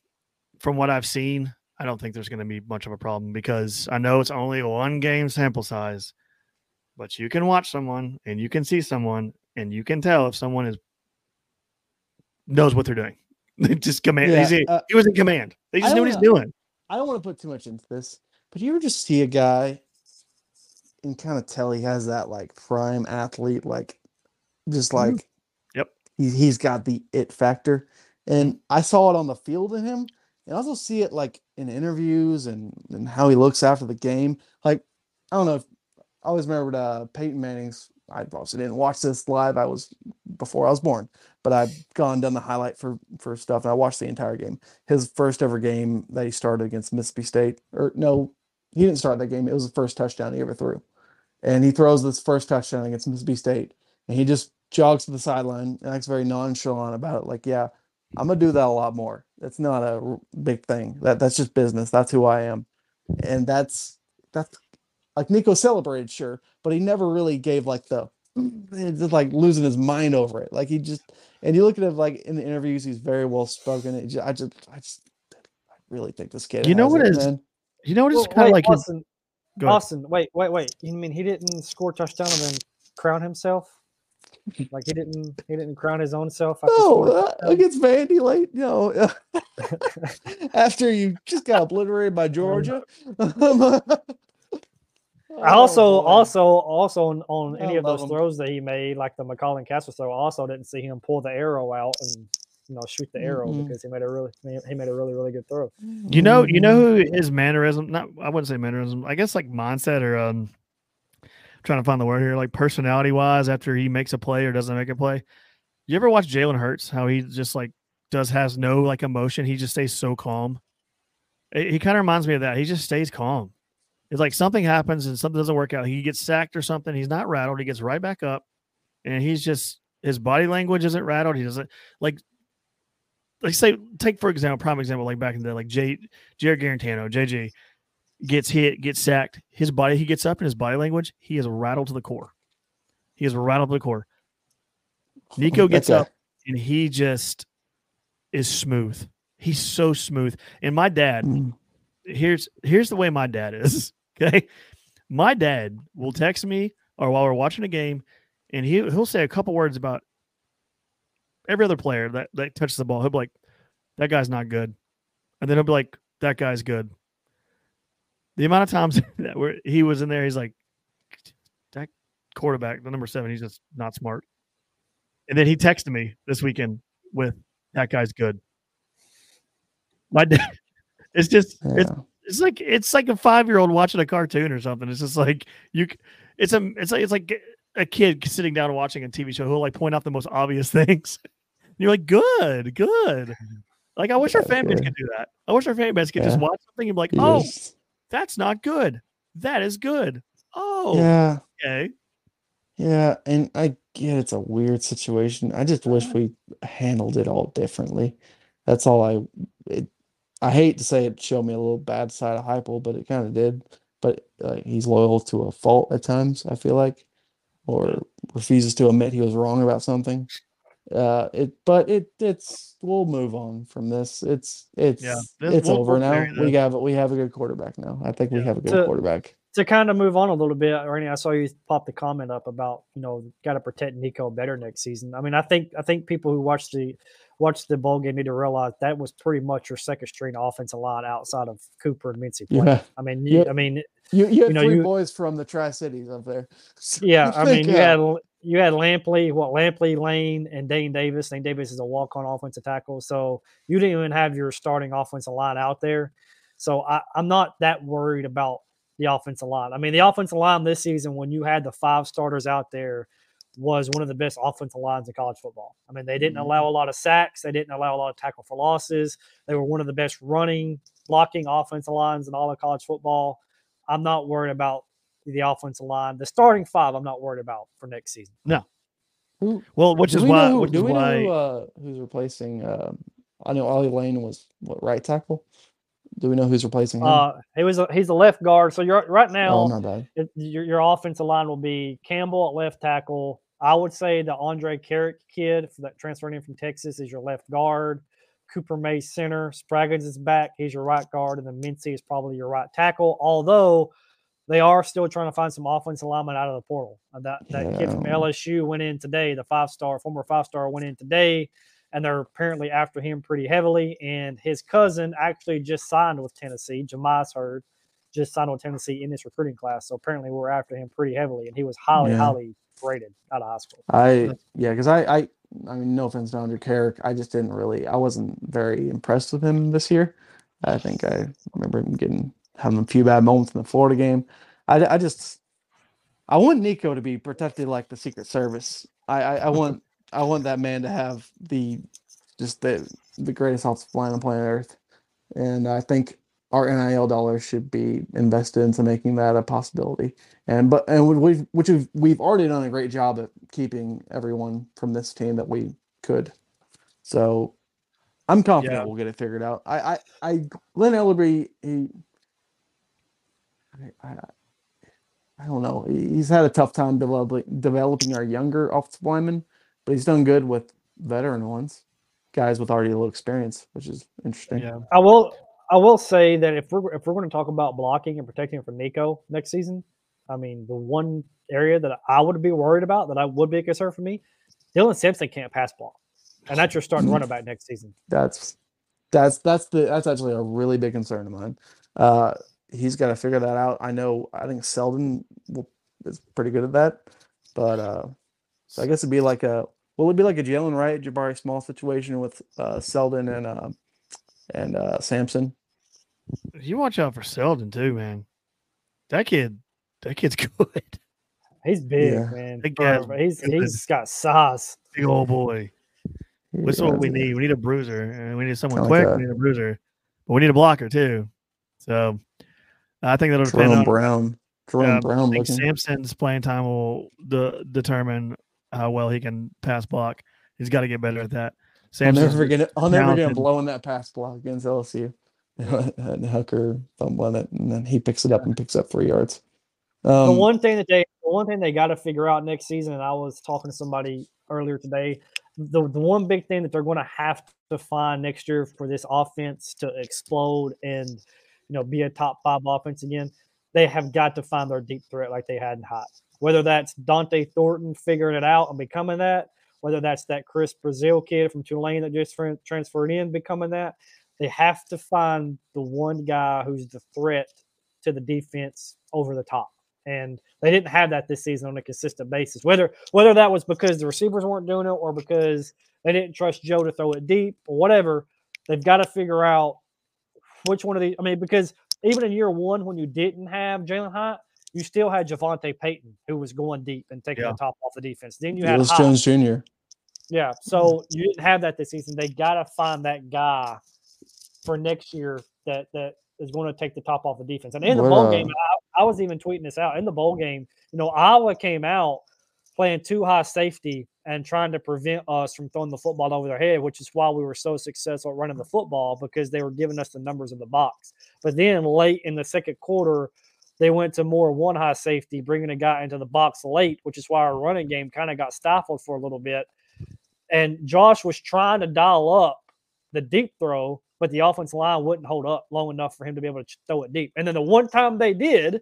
from what I've seen, I don't think there's going to be much of a problem because I know it's only one game sample size, but you can watch someone and you can see someone and you can tell if someone is knows what they're doing. Just command. Yeah, he, uh, he was in command. They just knew what he's doing. I don't want to put too much into this, but you ever just see a guy and kind of tell he has that like prime athlete, like just mm-hmm. like, mm-hmm. yep, he, he's got the it factor. And I saw it on the field in him, and also see it like in interviews and, and how he looks after the game. Like, I don't know if I always remembered uh, Peyton Manning's. I obviously didn't watch this live. I was before I was born, but I've gone done the highlight for for stuff, and I watched the entire game. His first ever game that he started against Mississippi State, or no, he didn't start that game. It was the first touchdown he ever threw, and he throws this first touchdown against Mississippi State, and he just jogs to the sideline and acts very nonchalant about it. Like, yeah, I'm gonna do that a lot more. That's not a r- big thing. That that's just business. That's who I am, and that's that's like Nico celebrated, sure, but he never really gave like the it's just like losing his mind over it. Like he just and you look at him like in the interviews, he's very well spoken. It ju- I just I just I really think this kid. You know has what it, is- man. You know what is Well, kind of wait, like his, Austin, go ahead. Austin, wait, wait, wait. You mean he didn't score a touchdown and then crown himself? Like he didn't he didn't crown his own self after No, uh, against Vandy, late, you know, after you just got obliterated by Georgia. I also, Oh, boy. also, also on, on any of those love 'em. throws that he made, like the McCallan Castle throw, I also didn't see him pull the arrow out and you know shoot the arrow Mm-mm. because he made a really he made a really really good throw. You know, you know Mm-hmm. who his mannerism, not I wouldn't say mannerism, I guess like mindset or um trying to find the word here, like personality wise, after he makes a play or doesn't make a play. You ever watch Jalen Hurts? How he just like does has no like emotion. He just stays so calm. He, he kind of reminds me of that. He just stays calm. It's like something happens and something doesn't work out. He gets sacked or something. He's not rattled. He gets right back up, and he's just his body language isn't rattled. He doesn't like like say take for example, prime example, like back in the day, like J Jarrett Guarantano, JJ gets hit, gets sacked. His body, he gets up in his body language, he is rattled to the core. He is rattled to the core. Nico gets guy. up and he just is smooth. He's so smooth. And my dad, Mm. here's here's the way my dad is. Okay. My dad will text me or while we're watching a game, and he he'll say a couple words about every other player that, that touches the ball. He'll be like, that guy's not good. And then he'll be like, that guy's good. The amount of times that where he was in there, he's like, that quarterback, the number seven, he's just not smart. And then he texted me this weekend with that guy's good. My dad, it's just it's Yeah. it's like it's like a five year old watching a cartoon or something. It's just like you, it's a it's like it's like a kid sitting down watching a TV show who'll like point out the most obvious things. And you're like, good, good. Like I wish our Yeah, fan base yeah. could do that. I wish our fan base could just watch something and be like, oh, Yes. That's not good. That is good. Oh, yeah. okay. Yeah, and I get it's a weird situation. I just wish we handled it all differently. That's all I it, I hate to say it showed me a little bad side of Heupel, but it kind of did. But uh, he's loyal to a fault at times, I feel like, or refuses to admit he was wrong about something. Uh, it but it it's we'll move on from this. It's it's this- it's we'll- over we'll now. We this. have we have a good quarterback now. I think we have a good To- quarterback. To kind of move on a little bit, Ernie, I saw you pop the comment up about you know got to protect Nico better next season. I mean, I think I think people who watch the watch the bowl game need to realize that was pretty much your second string offensive line outside of Cooper and Mincey. Yeah. I mean, you, Yeah. I mean, You you had know, three you- boys from the Tri Cities up there. So Yeah, I mean, think, you uh, had you had Lampley, what Lampley, Lane, and Dane Davis. Dane Davis is a walk-on offensive tackle, so you didn't even have your starting offensive line out there. So I, I'm not that worried about the offensive line. I mean, the offensive line this season, when you had the five starters out there, was one of the best offensive lines in college football. I mean, they didn't allow mm-hmm. a lot of sacks, they didn't allow a lot of tackle for losses. They were one of the best running, blocking offensive lines in all of college football. I'm not worried about the offensive line. The starting five, I'm not worried about for next season. Who, Well, which is we why, know who, which do is we know why, who, uh, who's replacing? Um, I know Ollie Lane was what right tackle. Do we know who's replacing him? Uh, he was a, he's a left guard. So you're right oh, now. my bad. it, your, your offensive line will be Campbell at left tackle. I would say the Andrej Karic kid for that transferred in from Texas is your left guard. Cooper May center. Spraggins is back. He's your right guard, and then Mincey is probably your right tackle. Although they are still trying to find some offensive alignment out of the portal. Uh, That that kid from LSU went in today. The five star, former five star, went in today, and they're apparently after him pretty heavily. And his cousin actually just signed with Tennessee. Jemias Heard just signed with Tennessee in this recruiting class. So apparently we're after him pretty heavily, and he was highly, Yeah. highly rated out of high school. I yeah, because I I I mean, no offense to Andrej Karic, I just didn't really. I wasn't very impressed with him this year. I think I remember him getting having a few bad moments in the Florida game. I I just I want Nico to be protected like the Secret Service. I I, I want I want that man to have the just the the greatest offensive line on planet Earth, and I think our NIL dollars should be invested into making that a possibility. And but and we've which we've, we've already done a great job at keeping everyone from this team that we could. So I'm confident Yeah. we'll get it figured out. I I, I Glen Elarbee he I, I I don't know. He's had a tough time developing developing our younger offensive linemen, but he's done good with veteran ones, guys with already a little experience, which is interesting. Yeah. I will. I will say that if we're if we're going to talk about blocking and protecting for Nico next season, I mean the one area that I would be worried about that I would be a concern for me, Dylan Sampson can't pass block, and that's your starting running back next season. That's that's that's the that's actually a really big concern of mine. Uh, he's got to figure that out. I know. I think Seldon will, is pretty good at that, but uh, so I guess it'd be like a will it be like a Jaylen Wright, Jabari Small situation with uh, Seldon and uh, and uh, Sampson? You watch out for Seldon too, man. That kid, that kid's good. He's big, Yeah. man. Big for- guys, he's good. he's got size. Big old boy. That's Yeah, what we need. We need a bruiser, and we need someone Kinda quick. like we need a bruiser, but we need a blocker too. So I think that'll depend Jerome on. Brown. Jerome Yeah, Brown I think looking. Sampson's playing time will de- determine how well he can pass block. He's got to get better at that. I'll never forget it. I'll never forget him blowing that pass block against LSU. and Hooker fumbling it, and then he picks it up and picks up three yards. the Um, one thing that they the one thing they got to figure out next season, and I was talking to somebody earlier today, the, the one big thing that they're going to have to find next year for this offense to explode and you know be a top five offense again, they have got to find their deep threat like they had in hot. Whether that's Dont'e Thornton figuring it out and becoming that, whether that's that Chris Brazzell kid from Tulane that just transferred in becoming that, they have to find the one guy who's the threat to the defense over the top and they didn't have that this season on a consistent basis. Whether whether that was because the receivers weren't doing it or because they didn't trust Joe to throw it deep or whatever, they've got to figure out which one of these. I mean, because even in year one when you didn't have Jalin Hyatt, you still had JaVonta Payton who was going deep and taking Yeah. the top off the defense. Then you had Velus Hyatt. Jones Jr. Yeah. So you didn't have that this season. They got to find that guy for next year that that is going to take the top off the defense. And in the What, bowl uh, game, I, I was even tweeting this out. In the bowl game, you know, Iowa came out playing too high safety and trying to prevent us from throwing the football over their head, which is why we were so successful at running the football because they were giving us the numbers in the box. But then late in the second quarter, they went to more one high safety, bringing a guy into the box late, which is why our running game kind of got stifled for a little bit. And Josh was trying to dial up the deep throw, but the offensive line wouldn't hold up long enough for him to be able to throw it deep. And then the one time they did,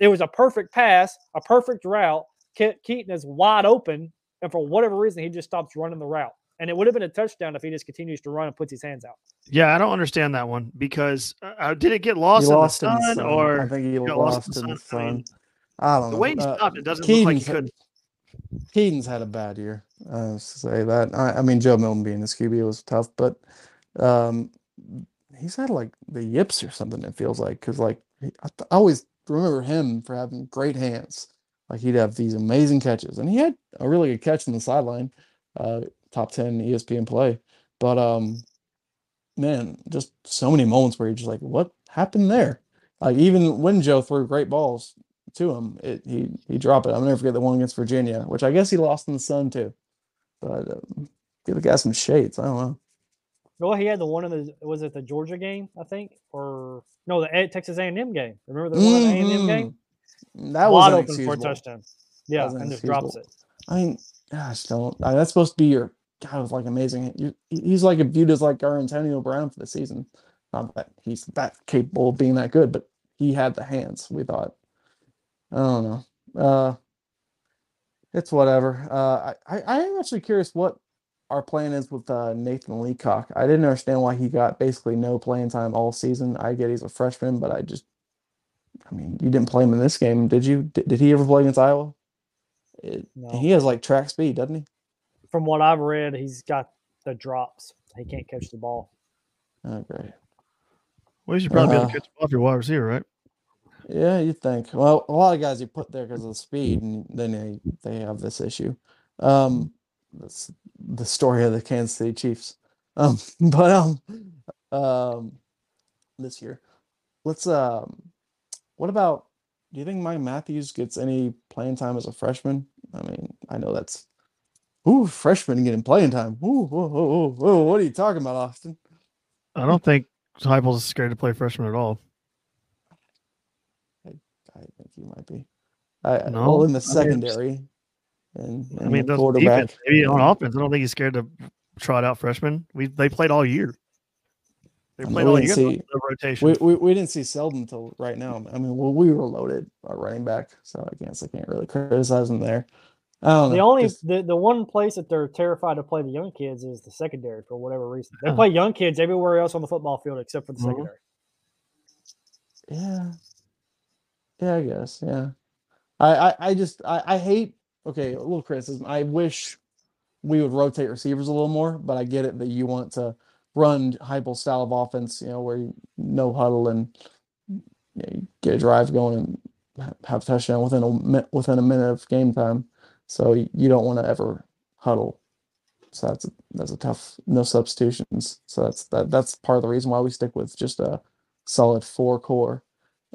it was a perfect pass, a perfect route. Ke- Keyton is wide open, and for whatever reason, he just stops running the route. And it would have been a touchdown if he just continues to run and puts his hands out. Yeah, I don't understand that one because uh, uh, did it get lost, He in, lost the in the sun, sun. or I think he got lost in the I sun. mean, I don't know. the way he Uh, stopped, it doesn't look like he Keyton's- couldn't. Keyton's had a bad year. Uh, to say that. I, I mean, Joe Milton being his QB was tough, but um, he's had like the yips or something. It feels like because like I, th- I always remember him for having great hands. Like he'd have these amazing catches, and he had a really good catch in the sideline, uh, top ten ESPN play. But um, man, just so many moments where you're just like, what happened there? Like even when Joe threw great balls to him, it he he dropped it. I'll never forget the one against Virginia, which I guess he lost in the sun too. But um, give the guy some shades. I don't know. Well, he had the one in the was it the Georgia game, I think, or no, the Texas A&M game. Remember the one in the A&M game? That was open for touchdown. Yeah, and just drops it. I mean, gosh, don't. I, that's supposed to be your guy was like amazing. You, he- he's like viewed as like our Antonio Brown for the season. Not that he's that capable of being that good, but he had the hands. We thought. I don't know. Uh, it's whatever. Uh, I, I I am actually curious what our plan is with uh, Nathan Leacock. I didn't understand why he got basically no playing time all season. I get he's a freshman, but I just, I mean, you didn't play him in this game, did you? Did, did he ever play against Iowa? It, No. He has like track speed, doesn't he? From what I've read, he's got the drops. He can't catch the ball. Oh, great. Well, you should probably be able Uh, to catch the ball if you're wide receiver, right? Yeah, you think. Well, a lot of guys you put there because of the speed, and then they they have this issue. Um, that's the story of the Kansas City Chiefs. Um, but um, um, this year, let's um, what about? Do you think Mike Matthews gets any playing time as a freshman? I mean, I know that's ooh, freshman getting playing time. Ooh, whoa, whoa, whoa, whoa, what are you talking about, Austin? I don't think Heupel's scared to play freshman at all. I think he might be. I No, well in the I secondary, and, I mean, quarterback. defense, maybe on offense, I don't think he's scared to trot out freshmen. We they played all year. They I mean, played we all didn't year. see- the rotation. We, we, we didn't see Seldon until right now. I mean, well, we were loaded our running back, so I guess I can't really criticize him there. I don't The know. only just- the, the one place that they're terrified to play the young kids is the secondary for whatever reason. They play young kids everywhere else on the football field except for the Mhm. secondary. yeah, yeah, I guess, yeah. I, I, I just, I, I hate. Okay, a little criticism. I wish we would rotate receivers a little more, but I get it that you want to run Heupel style of offense, you know, where you no huddle and you, know, get a drive going and have a touchdown within a within a minute of game time. So you don't want to ever huddle. So that's a, that's a tough no substitutions. So that's that that's part of the reason why we stick with just a solid four core.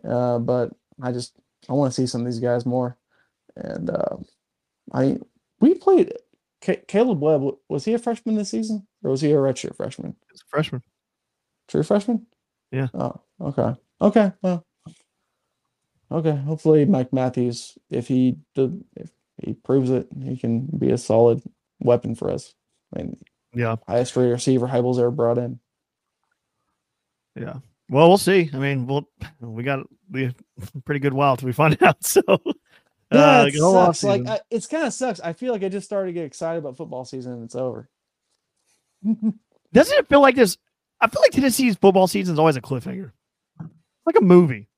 Uh, but I just I want to see some of these guys more. And uh, I we played Ca Caleb Webb. Was he a freshman this season, or was he a redshirt freshman? He's a freshman. True freshman. Yeah. Oh, okay. Okay. Well. Okay. Hopefully, Mike Matthews, if he did, if he proves it, he can be a solid weapon for us. I mean, Yeah, highest rated receiver Heupel's ever brought in. yeah. Well, we'll see. I mean, we'll we got we a pretty good while till we find out. So Yeah, uh, it good sucks. Like. I, it's kind of sucks. I feel like I just started to get excited about football season and it's over. doesn't it feel like this? I feel like Tennessee's football season is always a cliffhanger, like a movie.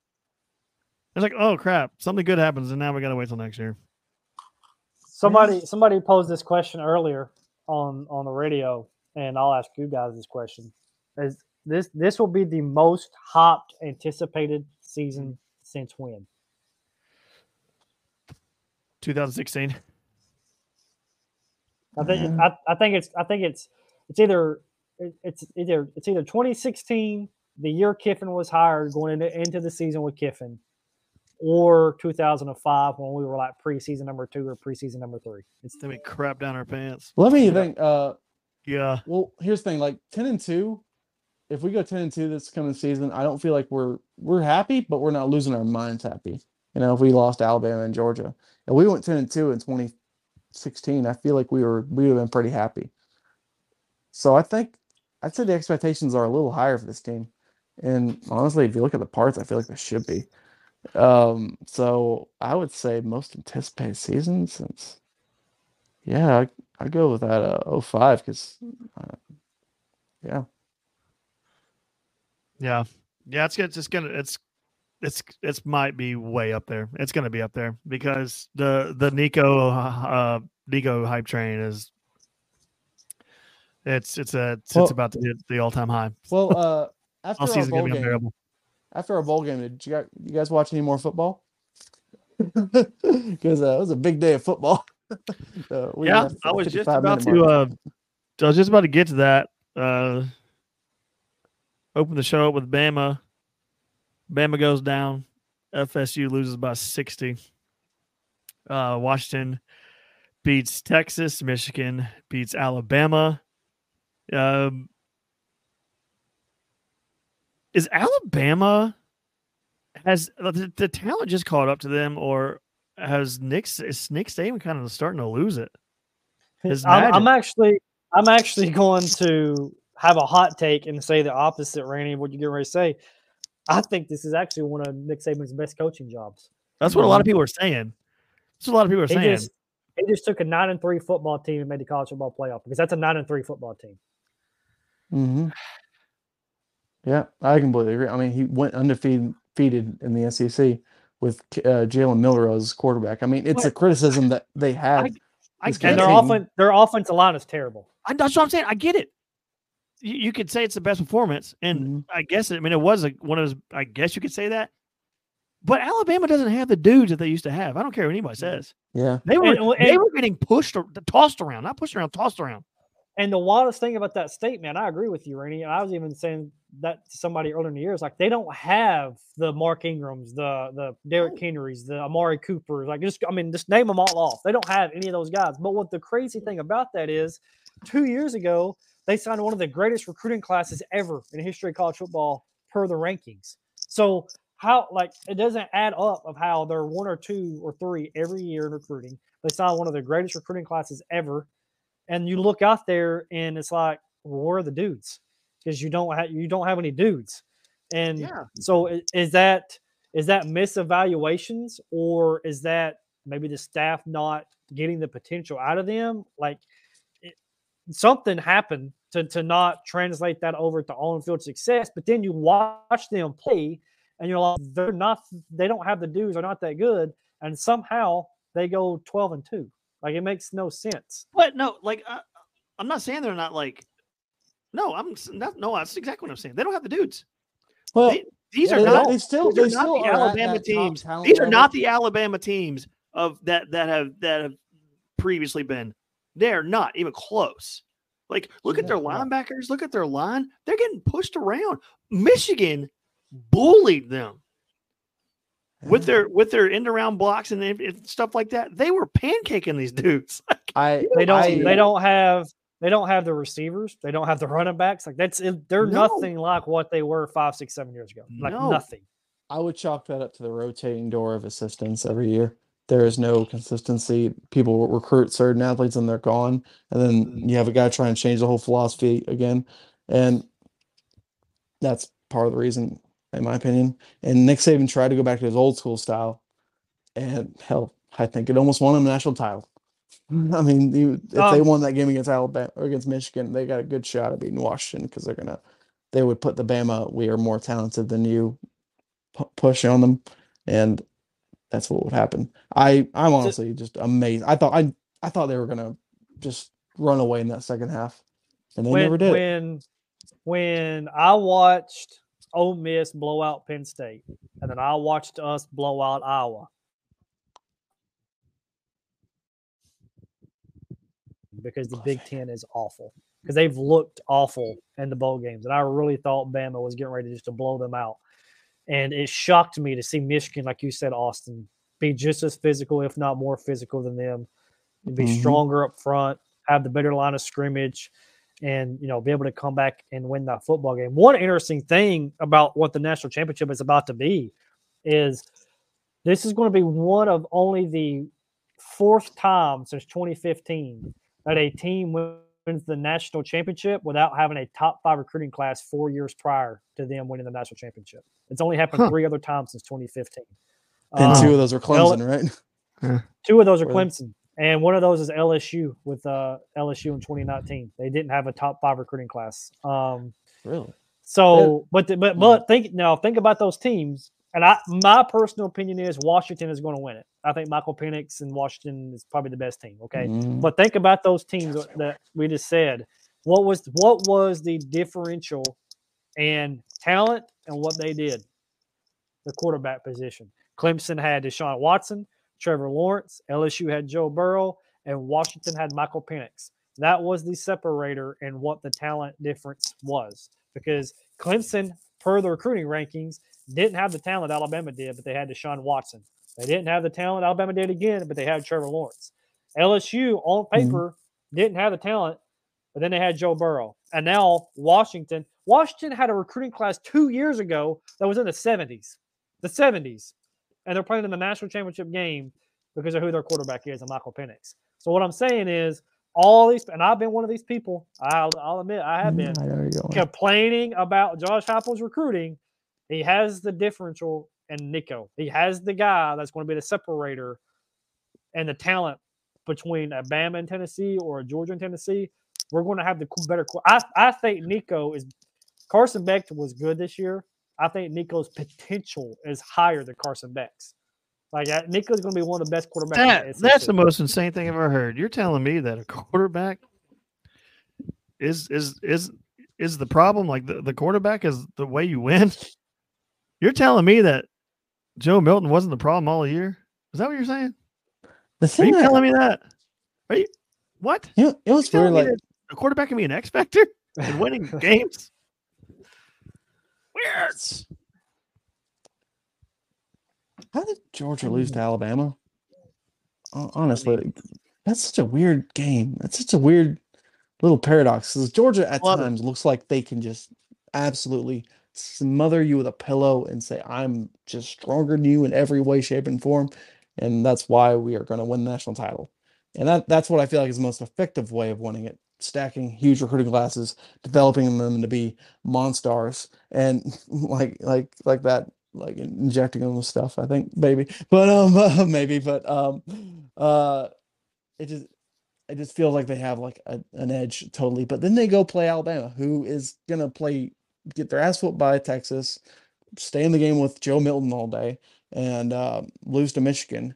It's like, oh crap, something good happens, and now we gotta wait till next year. Somebody somebody posed this question earlier on on the radio, and I'll ask you guys this question: Is this this will be the most hopped anticipated season since when? 2016. I think Yeah. I, I think it's I think it's it's either it's either it's either 2016, the year Kiffin was hired, going into into the season with Kiffin, or 2005 when we were like preseason number two or preseason number three. It's then we crap down our pants. Let me think. Uh, Yeah, well, here's the thing: like ten and two. If we go ten and two this coming season, I don't feel like we're we're happy, but we're not losing our minds happy. You know, if we lost Alabama and Georgia, and we went ten and two in 2016, I feel like we were we would have been pretty happy. So I think I'd say the expectations are a little higher for this team. And honestly, if you look at the parts, I feel like they should be. Um, so I would say most anticipated season since, yeah, I, I'd go with that uh, 05 because, uh, yeah, yeah, yeah. It's it's just gonna it's it's it's might be way up there. It's gonna be up there because the the Nico uh Nico hype train is it's it's a it's, Well- it's about to hit the all time high. Well, uh, after All our bowl be game, unbearable. after our bowl game, did you guys, you guys watch any more football? Because uh, it was a big day of football. uh, we Yeah, I was just about to uh I was just about to get to that. Uh open the show up with Bama. Bama goes down. FSU loses by 60. Uh Washington beats Texas, Michigan beats Alabama. Um is Alabama has the, the talent just caught up to them or has Nick is Nick Saban kind of starting to lose it? I'm, I'm actually I'm actually going to have a hot take and say the opposite, Randy. What you getting ready to say? I think this is actually one of Nick Saban's best coaching jobs. That's what a lot of people are saying. That's what a lot of people are He saying. just he just took a nine and three football team and made the college football playoff because that's a nine and three football team. hmm Yeah, I completely agree. I mean, he went undefeated in the SEC with uh, Jalen Milroe as quarterback. I mean, it's a criticism that they had. I this get And their offense their offensive line is terrible. I, that's what I'm saying. I get it. You, you could say it's the best performance, and Mhm. I guess it, I mean it was a, one of those. I guess you could say that. But Alabama doesn't have the dudes that they used to have. I don't care what anybody says. Yeah, They were And- they and- were getting pushed or tossed around, not pushed around, tossed around. And the wildest thing about that statement, I agree with you, Rainey. And I was even saying that to somebody earlier in the year. It's like they don't have the Mark Ingrams, the the Derrick Henrys, the Amari Coopers. Like just, I mean, just name them all off. They don't have any of those guys. But what the crazy thing about that is, two years ago they signed one of the greatest recruiting classes ever in the history of college football per the rankings. So how like it doesn't add up of how they're one or two or three every year in recruiting. They signed one of the greatest recruiting classes ever and you look out there and it's like, well, where are the dudes? Because you don't have you don't have any dudes. And Yeah. so is that is that misevaluations or is that maybe the staff not getting the potential out of them? Like something happened to to not translate that over to on field success. But then you watch them play and you're like, they're not they don't have the dudes, they're not that good, and somehow they go 12 and 2. Like it makes no sense. But no, like uh, I'm not saying they're not like. No, I'm not. No, that's exactly what I'm saying. They don't have the dudes. Well, They- these yeah, are they, not. they still these are they not still the are Alabama teams. These are not the Alabama teams of that that have that have previously been. They're not even close. Like, look at their No, no. linebackers. Look at their line. They're getting pushed around. Michigan bullied them with their with their end around blocks and, and stuff like that. They were pancaking these dudes. I They don't I, they don't have they don't have the receivers. They don't have the running backs. Like that's they're No. nothing like what they were five, six, seven years ago. Like No. nothing. I would chalk that up to the rotating door of assistants every year. There is no consistency. People recruit certain athletes and they're gone, and then you have a guy trying to change the whole philosophy again, and that's part of the reason, in my opinion. And Nick Saban tried to go back to his old school style, and hell, I think it almost won him a national title. I mean, you, if they Um, won that game against Alabama or against Michigan, they got a good shot at beating Washington because they're gonna, they would put the Bama, we are more talented than you, pu- push on them, and that's what would happen. I I'm honestly just amazed. I thought I I thought they were gonna just run away in that second half, and they when never did. when when I watched Ole Miss blow out Penn State, and then I watched us blow out Iowa. Because the Big Ten is awful. Because they've looked awful in the bowl games. And I really thought Bama was getting ready just to blow them out. And it shocked me to see Michigan, like you said, Austin, be just as physical, if not more physical than them, and be Mhm. stronger up front, have the better line of scrimmage, and you know, be able to come back and win that football game. One interesting thing about what the national championship is about to be is this is going to be one of only the fourth time since 2015 that a team wins the national championship without having a top five recruiting class four years prior to them winning the national championship. It's only happened Huh. three other times since 2015. and two Um, of those are L- Clemson, right? Two of those are Were? Clemson, and one of those is LSU with uh, LSU in 2019. They didn't have a top five recruiting class. Um, Really? so, but the, Hmm. but but think now think about those teams. And I my personal opinion is Washington is going to win it. I think Michael Penix and Washington is probably the best team. Okay, Mm, but think about those teams that we just said. What was what was the differential and talent and what they did? The quarterback position. Clemson had Deshaun Watson, Trevor Lawrence, LSU had Joe Burrow, and Washington had Michael Penix. That was the separator and what the talent difference was. Because Clemson, per the recruiting rankings, didn't have the talent Alabama did, but they had Deshaun Watson. They didn't have the talent Alabama did again, but they had Trevor Lawrence. LSU on mm-hmm. paper didn't have the talent, but then they had Joe Burrow. And now Washington, Washington had a recruiting class two years ago that was in the 70s. The 70s. And they're playing in the national championship game because of who their quarterback is and Michael Penix. So what I'm saying is all these, and I've been one of these people. I'll, I'll admit I have mm-hmm. been I know where you're going. complaining about Josh Heupel's recruiting. He has the differential in Nico. He has the guy that's going to be the separator and the talent between a Bama and Tennessee or a Georgia and Tennessee. We're going to have the better. I, I think Nico is Carson Beck was good this year. I think Nico's potential is higher than Carson Beck's. Like uh, Nico's going to be one of the best quarterbacks. That, that's the most insane thing I've ever heard. You're telling me that a quarterback is is is is the problem? Like the, the quarterback is the way you win? You're telling me that Joe Milton wasn't the problem all year? Is that what you're saying? The Are you that, telling me that? Are you what? you know, it was weird. Like A quarterback can be an X factor and winning games. Weird. How did Georgia lose to Alabama? Honestly, that's such a weird game. That's such a weird little paradox. Because Georgia at Love it. times looks like they can just absolutely smother you with a pillow and say, "I'm just stronger than you in every way, shape, and form," and that's why we are going to win the national title. And that that's what I feel like is the most effective way of winning it. Stacking huge recruiting classes, developing them to be monsters, and like like like that like injecting them with stuff. I think maybe, but um maybe, but um uh it just it just feels like they have like a, an edge totally. But then they go play Alabama, who is gonna play get their ass whooped by Texas, stay in the game with Joe Milton all day, and uh, lose to Michigan,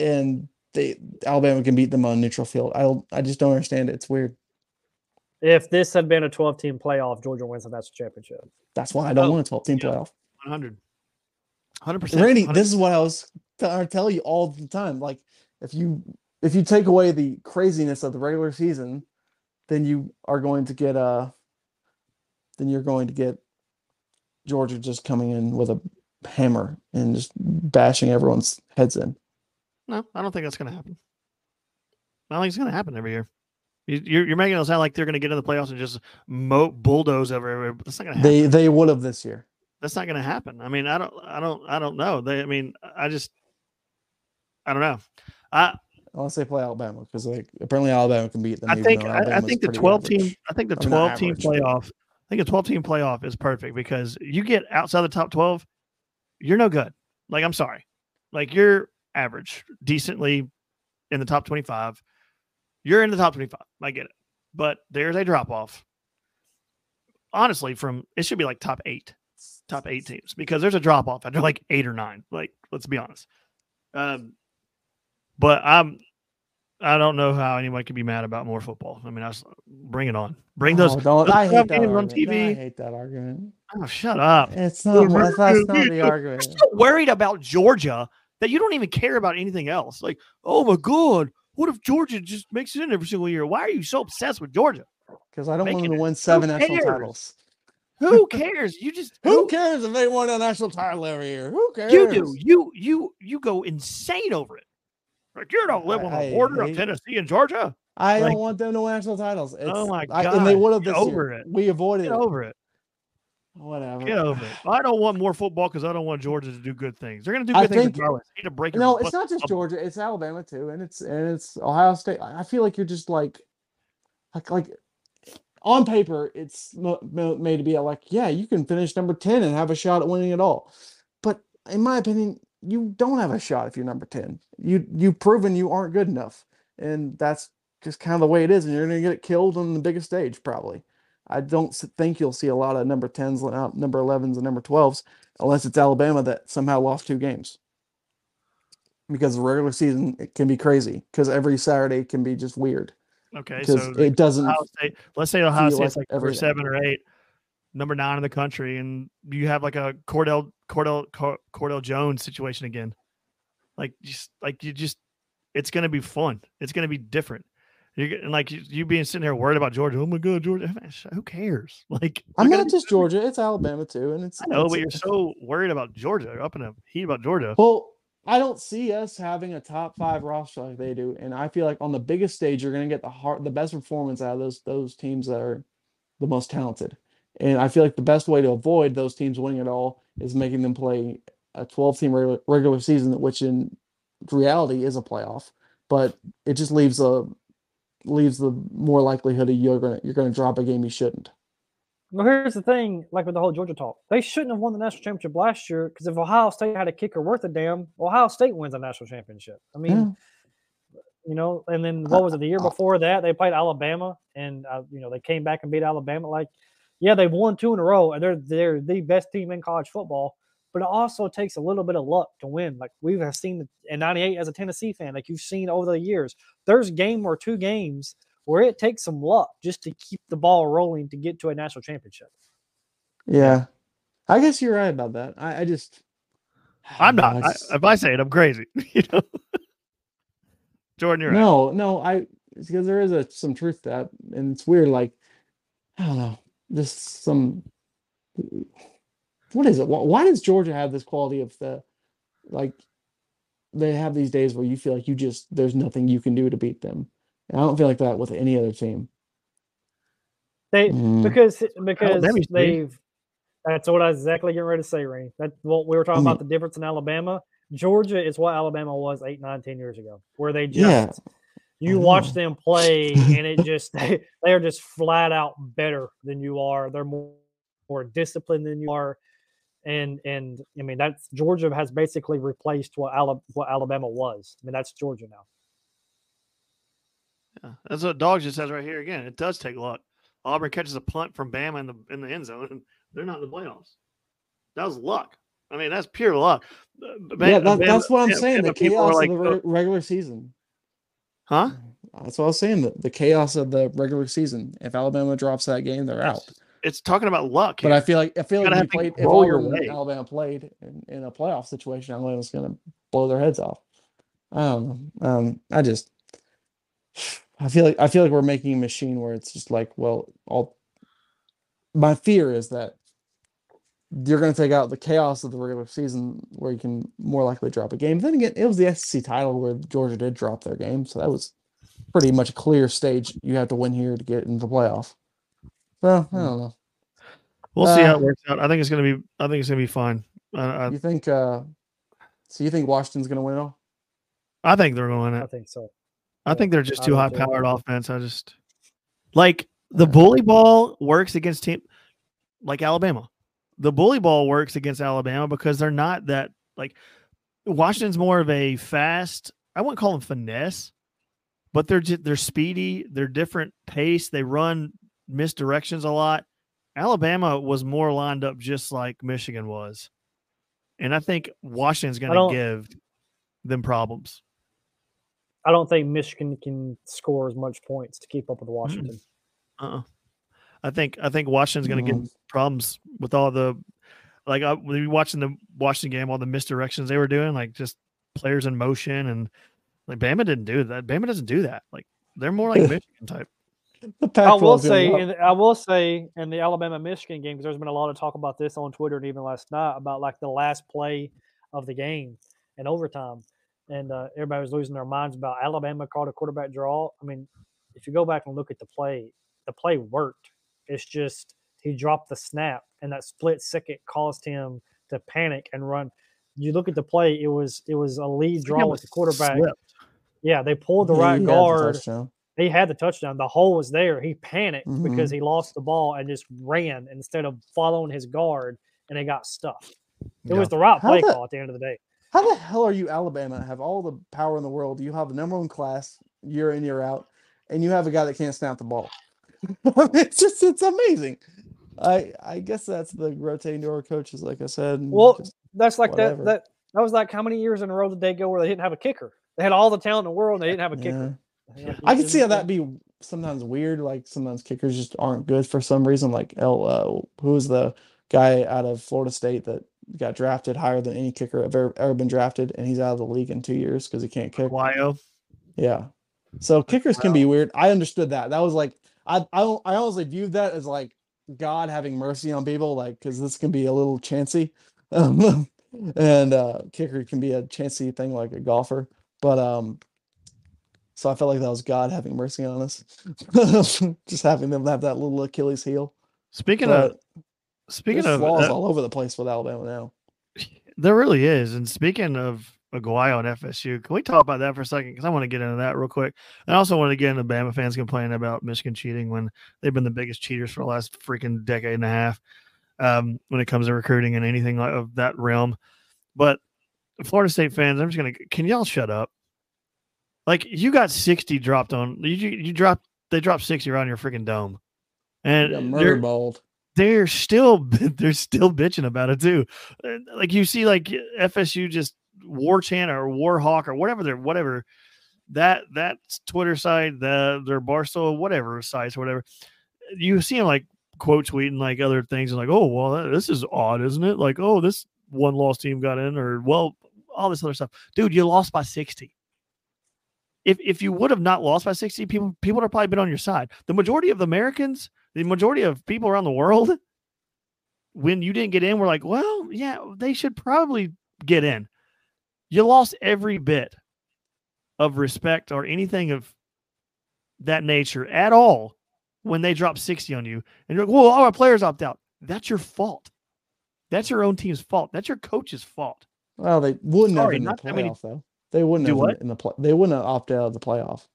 and they Alabama can beat them on neutral field. I I just don't understand it. It's weird. If this had been a 12 team playoff, Georgia wins the national championship. That's why I don't Oh, want a 12 team yeah. playoff. 100. 100%. Randy, 100. this is what I was t- I tell you all the time. Like if you if you take away the craziness of the regular season, then you are going to get uh then you're going to get Georgia just coming in with a hammer and just bashing everyone's heads in. No, I don't think that's going to happen. I don't think it's going to happen every year. You- You're, you're making it sound like they're going to get in the playoffs and just mo- bulldoze over. That's not going to happen. They they would have this year. that's not going to happen. I mean, I don't, I don't, I don't know. They, I mean, I just, I don't know. I, Unless they play Alabama, because like apparently Alabama can beat them. I think, I, I think the pretty 12 team. I think the I mean, 12 team average, playoff, I think a 12 team playoff is perfect because you get outside the top 12, you're no good. Like, I'm sorry. Like, you're average, decently in the top 25. You're in the top 25. I get it. But there's a drop off. Honestly, from it should be like top eight, top eight teams because there's a drop off after like eight or nine. Like, let's be honest. Um, but I'm, I don't know how anyone can be mad about more football. I mean, I was, bring it on. Bring oh, those. Oh, don't- those I hate that on argument. I hate that argument. Oh, shut up. It's not. That's, that's not the argument. You're so worried about Georgia that you don't even care about anything else. Like, oh my god, what if Georgia just makes it in every single year? Why are you so obsessed with Georgia? Because I don't want them to win seven national titles. Who cares? You just Who cares if they won a national title every year? Who cares? You do. You you you go insane over it. Like you don't live on the border of hate- Tennessee and Georgia. I like- don't want them to win national titles. Oh it's, Oh my I- and they God, would have get over year. it. We avoided Get it. over it. Whatever. Get over it. I don't want more football because I don't want Georgia to do good things. They're going to do I good things think-. Need to break No, it's not just up- Georgia. It's Alabama too, and it's and it's Ohio State. I I feel like you're just like, like like, on paper, it's made to be like, yeah, you can finish number ten and have a shot at winning it all. But in my opinion, you don't have a shot if you're number ten. You you've proven you aren't good enough, and that's just kind of the way it is. And you're gonna get killed on the biggest stage probably. I don't think you'll see a lot of number tens, uh, number elevens, and number twelves unless it's Alabama that somehow lost two games because the regular season it can be crazy because every Saturday can be just weird Okay, so it doesn't. State. Let's say Ohio State's like like number everything. seven or eight, number nine in the country, and you have like a Cardale Cardale Cardale Jones situation again. Like just like you just, it's gonna be fun. It's gonna be different. You're getting like you, you being sitting here worried about Georgia. Oh my god, Georgia! Who cares? Like I'm not just. Georgia; it's Alabama too, and it's. I know, it's- but you're so worried about Georgia. You're up in a heat about Georgia. Well, I don't see us having a top five roster like they do, and I feel like on the biggest stage, you're going to get the heart, the best performance out of those those teams that are the most talented. And I feel like the best way to avoid those teams winning it all is making them play a 12 team regular, regular season, which in reality is a playoff, but it just leaves a leaves the more likelihood of you're gonna you're gonna drop a game you shouldn't. Well, here's the thing, like with the whole Georgia talk, they shouldn't have won the national championship last year because if Ohio State had a kicker worth a damn, Ohio State wins a national championship. I mean, you know, and then what was it the year before that? They played Alabama, and uh, you know they came back and beat Alabama. Like, yeah, they've won two in a row, and they're they're the best team in college football. But it also takes a little bit of luck to win. Like we have seen in '98 as a Tennessee fan, like you've seen over the years, there's game or two games where it takes some luck just to keep the ball rolling to get to a national championship. Yeah, I guess you're right about that. I, I just I'm No, not. I, it's- if I say it, I'm crazy. you know, Jordan, you're right. No, no, I because there is a some truth to that, and it's weird. Like I don't know, just some. What is it? Why, why does Georgia have this quality of the, like, they have these days where you feel like you just there's nothing you can do to beat them. And I don't feel like that with any other team. They Mm. because because Alabama's big. they've. That's what I was exactly getting ready to say, Ray. That's what we were talking Mm. about the difference in Alabama. Georgia is what Alabama was eight, nine, ten years ago, where they just Yeah, you I watch them play and it just they, they are just flat out better than you are. They're more more disciplined than you are. And and I mean that's Georgia has basically replaced what Ala, what Alabama was. I mean that's Georgia now. Yeah, that's what Dogs just says right here again. It does take luck. Auburn catches a punt from Bama in the in the end zone, and they're not in the playoffs. That was luck. I mean, that's pure luck. Uh, Ba- yeah, that, that's what I'm yeah, saying. The Bama people are chaos like, of the "Oh, re- regular season. Huh? That's what I was saying. The, the chaos of the regular season. If Alabama drops that game, they're out. It's, talking about luck. But. I feel like I feel like have we played if roll your way. Alabama played in, in a playoff situation, Alabama's gonna blow their heads off. I don't know. Um, I just I feel like I feel like we're making a machine where it's just like, well, all my fear is that you're gonna take out the chaos of the regular season where you can more likely drop a game. Then again, it was the SEC title where Georgia did drop their game, so that was pretty much a clear stage you have to win here to get into the playoff. So I don't know. we'll see how uh, it works out. I think it's gonna be. I think it's gonna be fine. I, I, You think uh so you think Washington's gonna win it all? I think they're going to win I think so. I Yeah, think they're just too high powered offense. I just like the bully ball works against team like Alabama. The bully ball works against Alabama because they're not that like Washington's more of a fast. I wouldn't call them finesse, but they're just, they're speedy. They're different pace. They run misdirections a lot. Alabama was more lined up just like Michigan was, and I think Washington's going to give them problems. I don't think Michigan can score as much points to keep up with Washington. Uh-uh. I think I think Washington's going to Mhm. get problems with all the like I when watching the Washington game, all the misdirections they were doing, like just players in motion, and like Bama didn't do that. Bama doesn't do that. Like they're more like Michigan type. I will Pac-12 's gonna say, go- in, I will say, in the Alabama Michigan game, because there's been a lot of talk about this on Twitter and even last night about like the last play of the game in overtime, and uh, everybody was losing their minds about Alabama called a quarterback draw. I mean, if you go back and look at the play, the play worked. It's just he dropped the snap, and that split second caused him to panic and run. You look at the play; it was it was a lead draw with the quarterback. Slipped. Yeah, they pulled the Yeah, right the guard touchdown. he had the touchdown. The hole was there. He panicked because Mhm. he lost the ball and just ran instead of following his guard, and it got stuffed. It was the right play the- call at the end of the day. How the hell are you Alabama? Have all the power in the world. You have the number one class year in, year out, and you have a guy that can't snap the ball. it's just it's amazing. I I guess that's the rotating door coaches, like I said. Well, That's like whatever. that. That that was like how many years in a row did they go where they didn't have a kicker? They had all the talent in the world, and they didn't have a yeah. kicker. Like, I can see how know, that be sometimes weird. Like sometimes kickers just aren't good for some reason. Like El, uh, who was the guy out of Florida State that got drafted higher than any kicker ever ever been drafted, and he's out of the league in two years because he can't kick. Wyo. Yeah. So kickers can be weird. I understood that. That was like I I I honestly viewed that as like God having mercy on people, like because this can be a little chancy, um, and uh, kicker can be a chancy thing like a golfer. But um, so I felt like that was God having mercy on us, just having them have that little Achilles heel. Speaking But of speaking of flaws uh, all over the place with Alabama now. There really is. And speaking of Aguayo and FSU, can we talk about that for a second? Because I want to get into that real quick. And I also want to get into Bama fans complaining about Michigan cheating when they've been the biggest cheaters for the last freaking decade and a half um, when it comes to recruiting and anything of that realm. But Florida State fans, I'm just gonna can y'all shut up? Like you got 60 dropped on you you dropped they dropped 60 around your freaking dome. And they're- murder balled. they're still they're still bitching about it too. Like you see, like FSU just war chant or war hawk or whatever they're whatever that that Twitter site, the their Barstool, whatever sites, whatever. You see them like quote tweeting like other things and like, oh well, this is odd, isn't it? Like, oh, this one lost team got in, or well, all this other stuff. Dude, you lost by sixty. if if you would have not lost by 60, people people would have probably been on your side. The majority of Americans, the majority of people around the world, when you didn't get in, were like, well, yeah, they should probably get in. You lost every bit of respect or anything of that nature at all when they drop 60 on you. And you're like, well, all our players opt out. That's your fault. That's your own team's fault. That's your coach's fault. Well, they wouldn't Sorry, have in the not that many- playoff though. They wouldn't Do have what? in the play. They wouldn't have opted out of the playoff.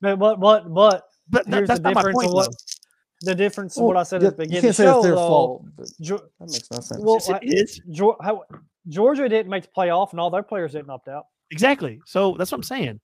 But but but, but But that- here's that's the not my difference point. what the difference of what I said at the you beginning. can't say the it's show, their though, fault. But Geo- that makes no sense. well, Yes, it I- is. Geo- how- Georgia didn't make the playoff, and all their players didn't opt out. Exactly. So that's what I'm saying.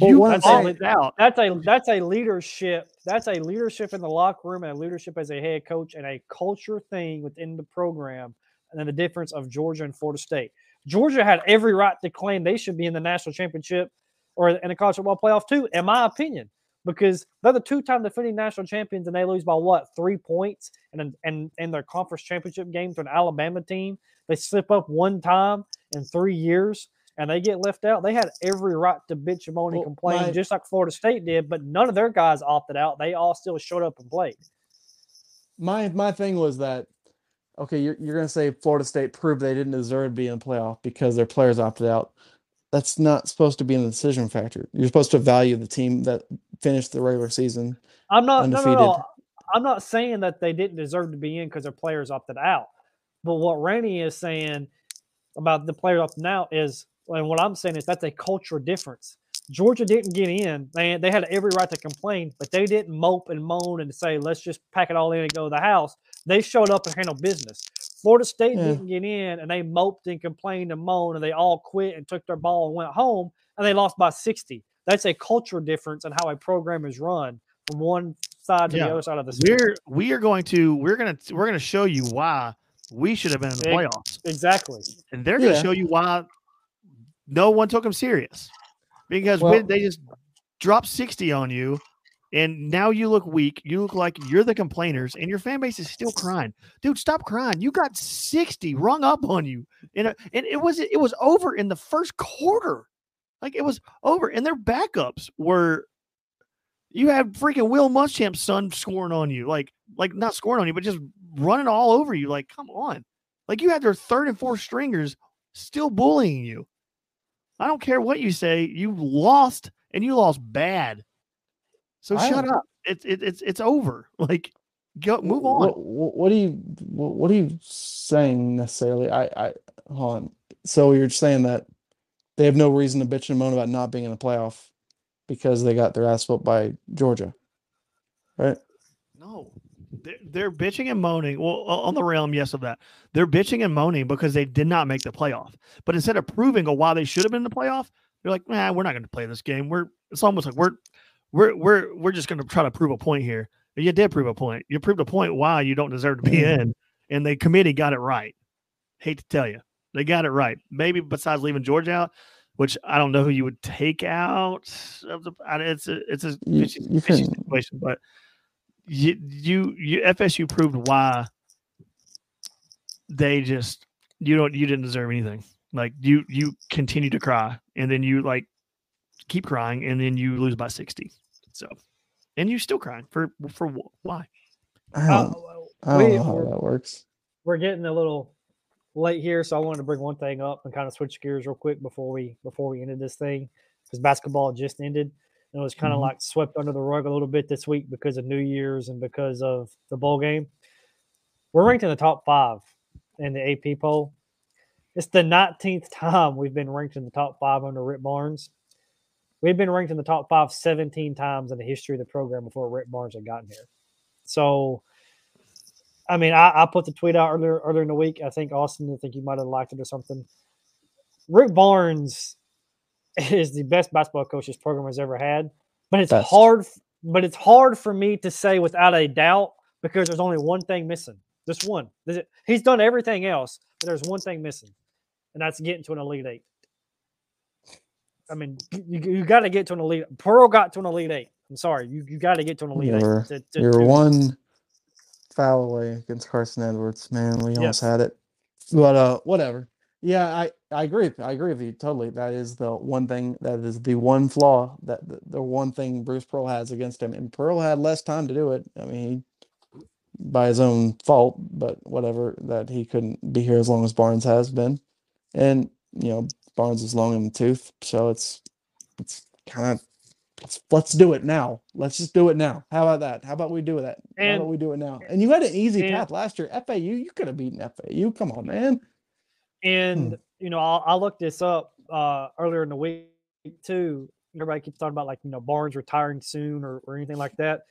Well, you what I'm out. That's a that's a leadership. That's a leadership in the locker room and a leadership as a head coach and a culture thing within the program. And then the difference of Georgia and Florida State. Georgia had every right to claim they should be in the national championship or in the college football playoff too, in my opinion, because they're the two-time defending national champions and they lose by what three points and and in their conference championship game to an Alabama team. They slip up one time in three years and they get left out. They had every right to bitch and moan and Well, complain, my- just like Florida State did, but none of their guys opted out. They all still showed up and played. my my thing was that okay, you're you're gonna say Florida State proved they didn't deserve to be in the playoff because their players opted out. That's not supposed to be in the decision factor. You're supposed to value the team that finished the regular season. I'm not no, no, no. Undefeated. I'm not saying that they didn't deserve to be in because their players opted out. But what Randy is saying about the players opting out is, and what I'm saying is that's a cultural difference. Georgia didn't get in. They, they had every right to complain, but they didn't mope and moan and say, let's just pack it all in and go to the house. They showed up and handled business. Florida State Yeah. didn't get in and they moped and complained and moaned and they all quit and took their ball and went home and they lost by 60. That's a cultural difference in how a program is run from one side to Yeah. the other side of the spectrum. We're we are going to we're gonna we're gonna show you why we should have been in the playoffs, Exactly. and they're gonna Yeah. show you why no one took them serious because Well- when they just dropped sixty on you, and now you look weak. You look like you're the complainers, and your fan base is still crying, dude. Stop crying. You got sixty rung up on you, and uh, and it was it was over in the first quarter, like it was over, and their backups were. You had freaking Will Muschamp's son scoring on you, like like not scoring on you, but just running all over you. Like, come on, like you had their third and fourth stringers still bullying you. I don't care what you say. You lost, and you lost bad. So I shut up. It's it, it's it's over. Like, go move on. What, what, are you what, what are you saying necessarily? I I hold on. So you're saying that they have no reason to bitch and moan about not being in the playoff because they got their ass whooped by Georgia, right? No, they're, they're bitching and moaning. Well, on the realm, yes, of that. They're bitching and moaning because they did not make the playoff. But instead of proving a why they should have been in the playoff, they're like, nah, we're not going to play this game. We're it's almost like we're we're we're we're just going to try to prove a point here. You did prove a point. You proved a point why you don't deserve to be Mhm. in, and the committee got it right. Hate to tell you, they got it right. Maybe besides leaving Georgia out, which I don't know who you would take out of the. It's a it's a You- fishy, you fishy situation, but you you you FSU proved why they just you don't you didn't deserve anything. Like you you continue to cry and then you like keep crying and then you lose by 60. So and you're still crying for for why? I Uh, don't, I don't we- know how that works. we're getting a little late here, so I wanted to bring one thing up and kind of switch gears real quick before we before we ended this thing because basketball just ended and it was kind of Mhm. like swept under the rug a little bit this week because of New Year's and because of the bowl game. We're ranked in the top five in the AP poll. It's the 19th time we've been ranked in the top five under Rick Barnes. We've been ranked in the top five 17 times in the history of the program before Rick Barnes had gotten here. So I mean, I, I put the tweet out earlier earlier in the week. I think Austin, I think you might have liked it or something. Rick Barnes is the best basketball coach this program has ever had, but it's Best. hard. But it's hard for me to say without a doubt because there's only one thing missing. Just one. He's done everything else, but there's one thing missing, and that's getting to an elite eight. I mean, you, you got to get to an elite. Pearl got to an elite eight. I'm sorry, you, you got to get to an elite You're- eight. to- to You're it. one foul away against Carson Edwards, man. We almost Yes. had it. But uh whatever. Yeah, I I agree. I agree with you totally. That is the one thing. That is the one flaw that the, the one thing Bruce Pearl has against him. And Pearl had less time to do it. I mean, he, by his own fault, but whatever. That he couldn't be here as long as Barnes has been, and you know Barnes is long in the tooth, so it's it's kind of let's let's do it now. Let's just do it now. How about that? How about we do that? How about we do it now? And you had an easy and- path last year. FAU, you could have beaten FAU. Come on, man. And you know, I, I looked this up uh, earlier in the week too. Everybody keeps talking about like you know Barnes retiring soon or, or anything like that.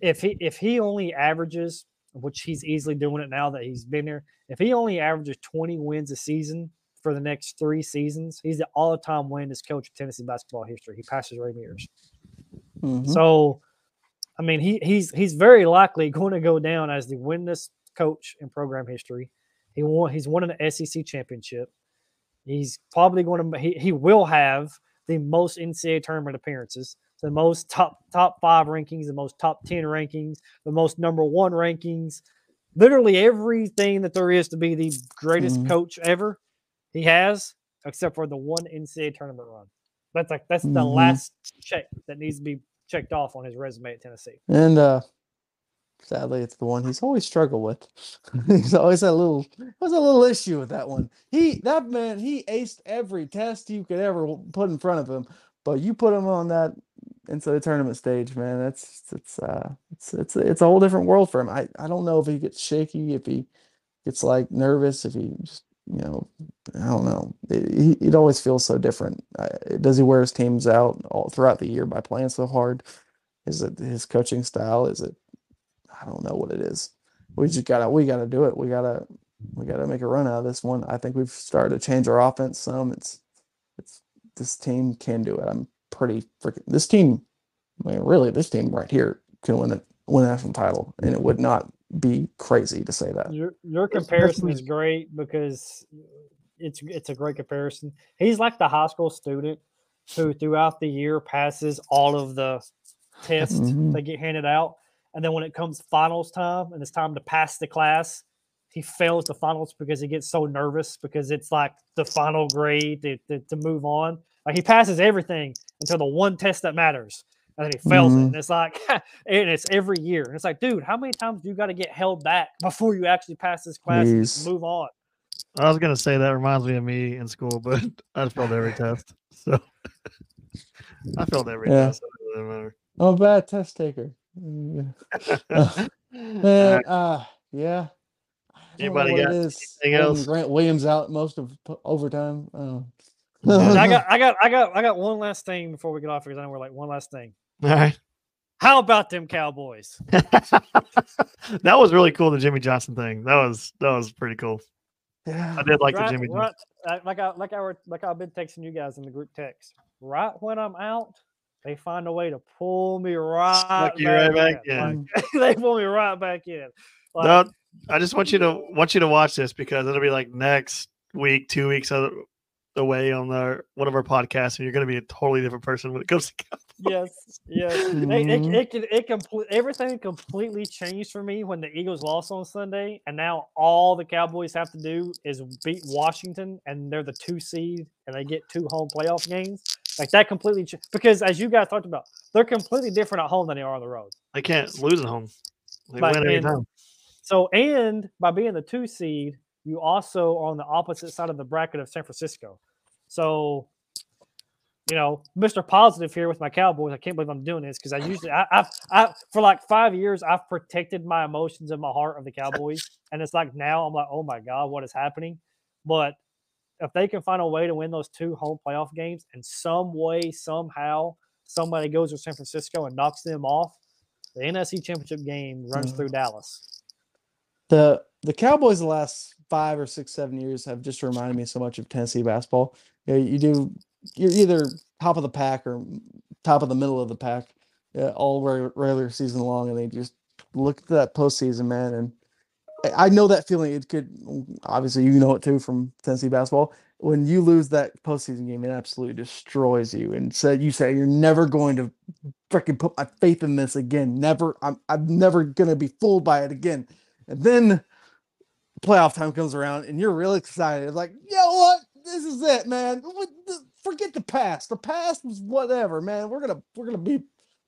If he if he only averages, which he's easily doing it now that he's been there, if he only averages twenty wins a season for the next three seasons, he's the all-time winningest coach in Tennessee basketball history. He passes Ray Mears. Mhm. So, I mean, he he's he's very likely going to go down as the winningest coach in program history. He won. He's won an SEC championship. He's probably going to. He, he will have the most NCAA tournament appearances, the most top top five rankings, the most top ten rankings, the most number one rankings. Literally everything that there is to be the greatest Mhm. coach ever, he has, except for the one NCAA tournament run. That's like that's the Mhm. last check that needs to be checked off on his resume at Tennessee. And uh sadly it's the one he's always struggled with. he's always had a little was a little issue with that one. He that man he aced every test you could ever put in front of him, but you put him on that into the tournament stage, man. That's it's uh it's it's it's a whole different world for him. I I don't know if he gets shaky, if he gets like nervous, if he just you know I don't know. It, it always feels so different. Does he wear his teams out all throughout the year by playing so hard? Is it his coaching style? Is it I don't know what it is. We just gotta we gotta do it. We gotta we gotta make a run out of this one. I think we've started to change our offense some. It's it's this team can do it. I'm pretty freaking this team I mean really this team right here can win a win a national title and it would not be crazy to say that. Your your That's- that's comparison is great because it's it's a great comparison. He's like the high school student who throughout the year passes all of the tests Mhm. that get handed out, and then when it comes finals time and it's time to pass the class, he fails the finals because he gets so nervous because it's like the final grade to, to, to move on. Like he passes everything until the one test that matters. And then he fails it. Mhm. And it's like, and it's every year. And it's like, dude, how many times do you got to get held back before you actually pass this class and move on? I was gonna say that reminds me of me in school, but I failed every test. So I failed every Yeah. test. so it matter. I'm a bad test taker. Mm, yeah. Uh yeah. I don't know Anybody got anything else? Grant Williams out most of p- overtime. Oh. I got, I got, I got, I got one last thing before we get off because I know we're like one last thing. All right. How about them Cowboys? that was really cool. The Jimmy Johnson thing. That was that was pretty cool. yeah. I did like right, the Jimmy. right, uh, like I, like I, were, like I've been texting you guys in the group text. Right when I'm out, they find a way to pull me right, Suck you back, right back in. Like, they pull me right back in. Like, No, I just want you to want you to watch this because it'll be like next week, two weeks o- away on our one of our podcasts, and you're going to be a totally different person when it comes to. yes, yes. It, it, Mhm. it, can- it, complete everything completely changed for me when the Eagles lost on Sunday, and now all the Cowboys have to do is beat Washington, and they're the two seed, and they get two home playoff games. Like that completely ch- because as you guys talked about, they're completely different at home than they are on the road. They can't lose at home. They Like, win every and- time. So, and by being the two seed, you also are on the opposite side of the bracket of San Francisco. So, you know, Mr. Positive here with my Cowboys. I can't believe I'm doing this because I usually, I, I've, I, for like five years, I've protected my emotions and my heart of the Cowboys. and it's like now I'm like, oh my God, what is happening? But if they can find a way to win those two home playoff games in some way, somehow, somebody goes to San Francisco and knocks them off, the NFC Championship game runs Mhm. through Dallas. the the Cowboys the last five or six seven years have just reminded me so much of Tennessee basketball. You, know, you do you're either top of the pack or top of the middle of the pack uh, all reg- regular season long, and they just look at that postseason, man. And I- know that feeling. It could obviously you know it too from Tennessee basketball. When you lose that postseason game, it absolutely destroys you. And said you say you're never going to freaking put my faith in this again. Never. I'm I'm never gonna be fooled by it again. And then playoff time comes around and you're really excited. Like, you know what? this is it, man. Forget the past. The past was whatever, man. We're gonna we're gonna be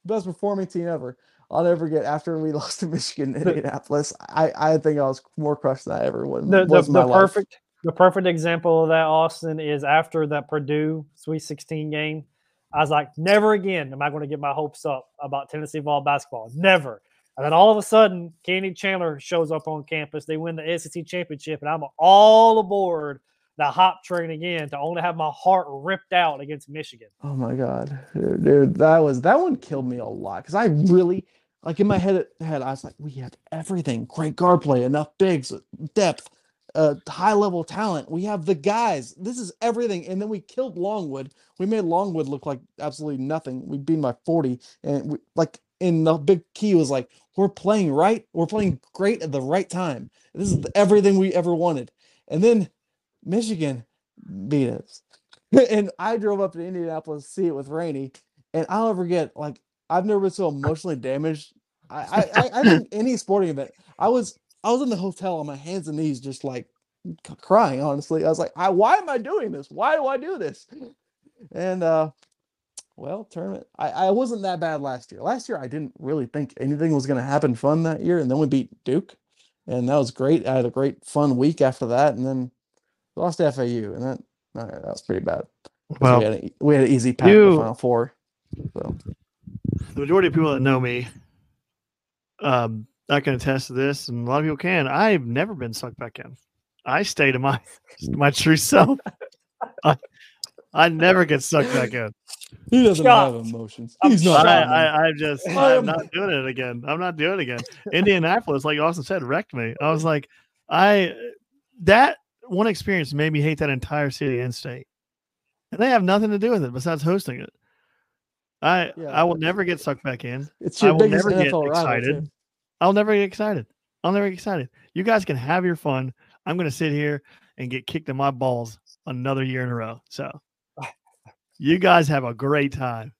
best performing team ever. I'll never get after we lost to Michigan in Indianapolis. I I think I was more crushed than I ever was. the, the, in my life. perfect the perfect example of that austin is after that purdue sweet 16 game i was like never again am i going to get my hopes up about tennessee ball basketball never and then all of a sudden kenny chandler shows up on campus they win the sec championship and i'm all aboard the hop train again to only have my heart ripped out against michigan Oh my god, dude, dude, that was that one killed me a lot because I really like in my head head I was like, we have everything, great guard play, enough bigs, depth, uh, high level talent. We have the guys. This is everything, and then we killed Longwood. We made Longwood look like absolutely nothing. We beat by forty, and we, like in the big key was like we're playing right, we're playing great at the right time. This is everything we ever wanted, and then Michigan beat us and I drove up to Indianapolis to see it with Rainey, and I'll never forget. Like I've never been so emotionally damaged. I, I, I, I think any sporting event. I was I was in the hotel on my hands and knees, just like crying. Honestly, I was like, I, why am I doing this? Why do I do this? And uh, well, tournament. I, I wasn't that bad last year. Last year, I didn't really think anything was going to happen fun that year, and then we beat Duke, and that was great. I had a great fun week after that, and then lost to FAU, and that uh, that was pretty bad. Well, we had, a, we had an easy path to you- the final four. So the majority of people that know me, um, I can attest to this, and a lot of people can. I've never been sucked back in. I stay to my my true self. I, I never get sucked back in. he doesn't have Shocked. emotions. I'm He's I, not. I, I'm just, I I'm not doing it again. I'm not doing it again. Indianapolis, like Austin said, wrecked me. I was like, I that one experience made me hate that entire city and state, and they have nothing to do with it besides hosting it. I Yeah, I will never get sucked back in. it's I your will biggest never get NFL rival. excited. too. I'll never get excited. I'll never get excited. You guys can have your fun. I'm going to sit here and get kicked in my balls another year in a row. So you guys have a great time.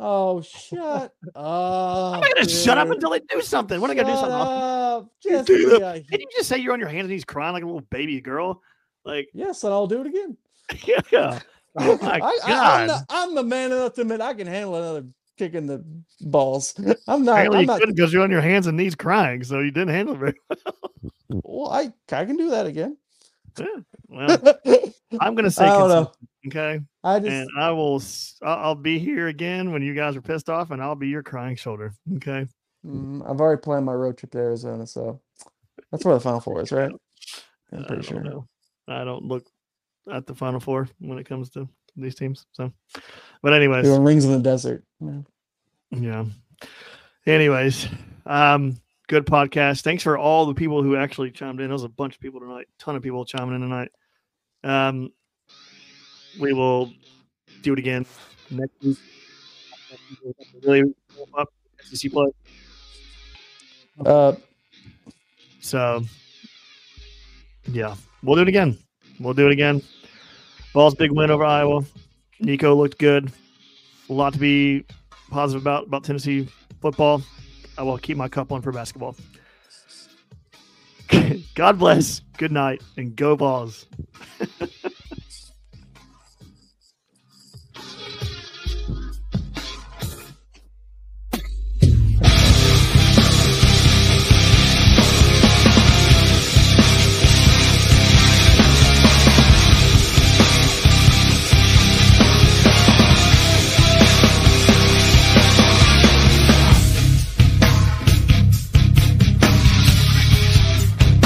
Oh, shut up! I'm not going to shut up until they do something. What are they going to do something? up. You Just do a- Did you just say you're on your hands and knees crying like a little baby girl? Like, yes, and I'll do it again. yeah. Oh my I, I, I'm, God. the, I'm the man enough to admit I can handle another kick in the balls. I'm not. Apparently I'm you not. couldn't because you're on your hands and knees crying, so you didn't handle it very Well, I I can do that again. Well. I'm going to say I okay, I just and I will. I'll be here again when you guys are pissed off, and I'll be your crying shoulder. Okay. Mm, I've already planned my road trip to Arizona, so that's where the final four is, right? I'm pretty don't sure. know. I don't look at the final four when it comes to these teams. So, but anyways, Doing rings in the desert. Yeah. yeah. Anyways, um, good podcast. Thanks for all the people who actually chimed in. There was a bunch of people tonight. ton of people chiming in tonight. Um, we will do it again next week. Really up SEC play. Uh, So, yeah, we'll do it again. We'll do it again. Vols' big win over Iowa. Nico looked good. A lot to be positive about about Tennessee football. I will keep my cup on for basketball. God bless. Good night and go Vols.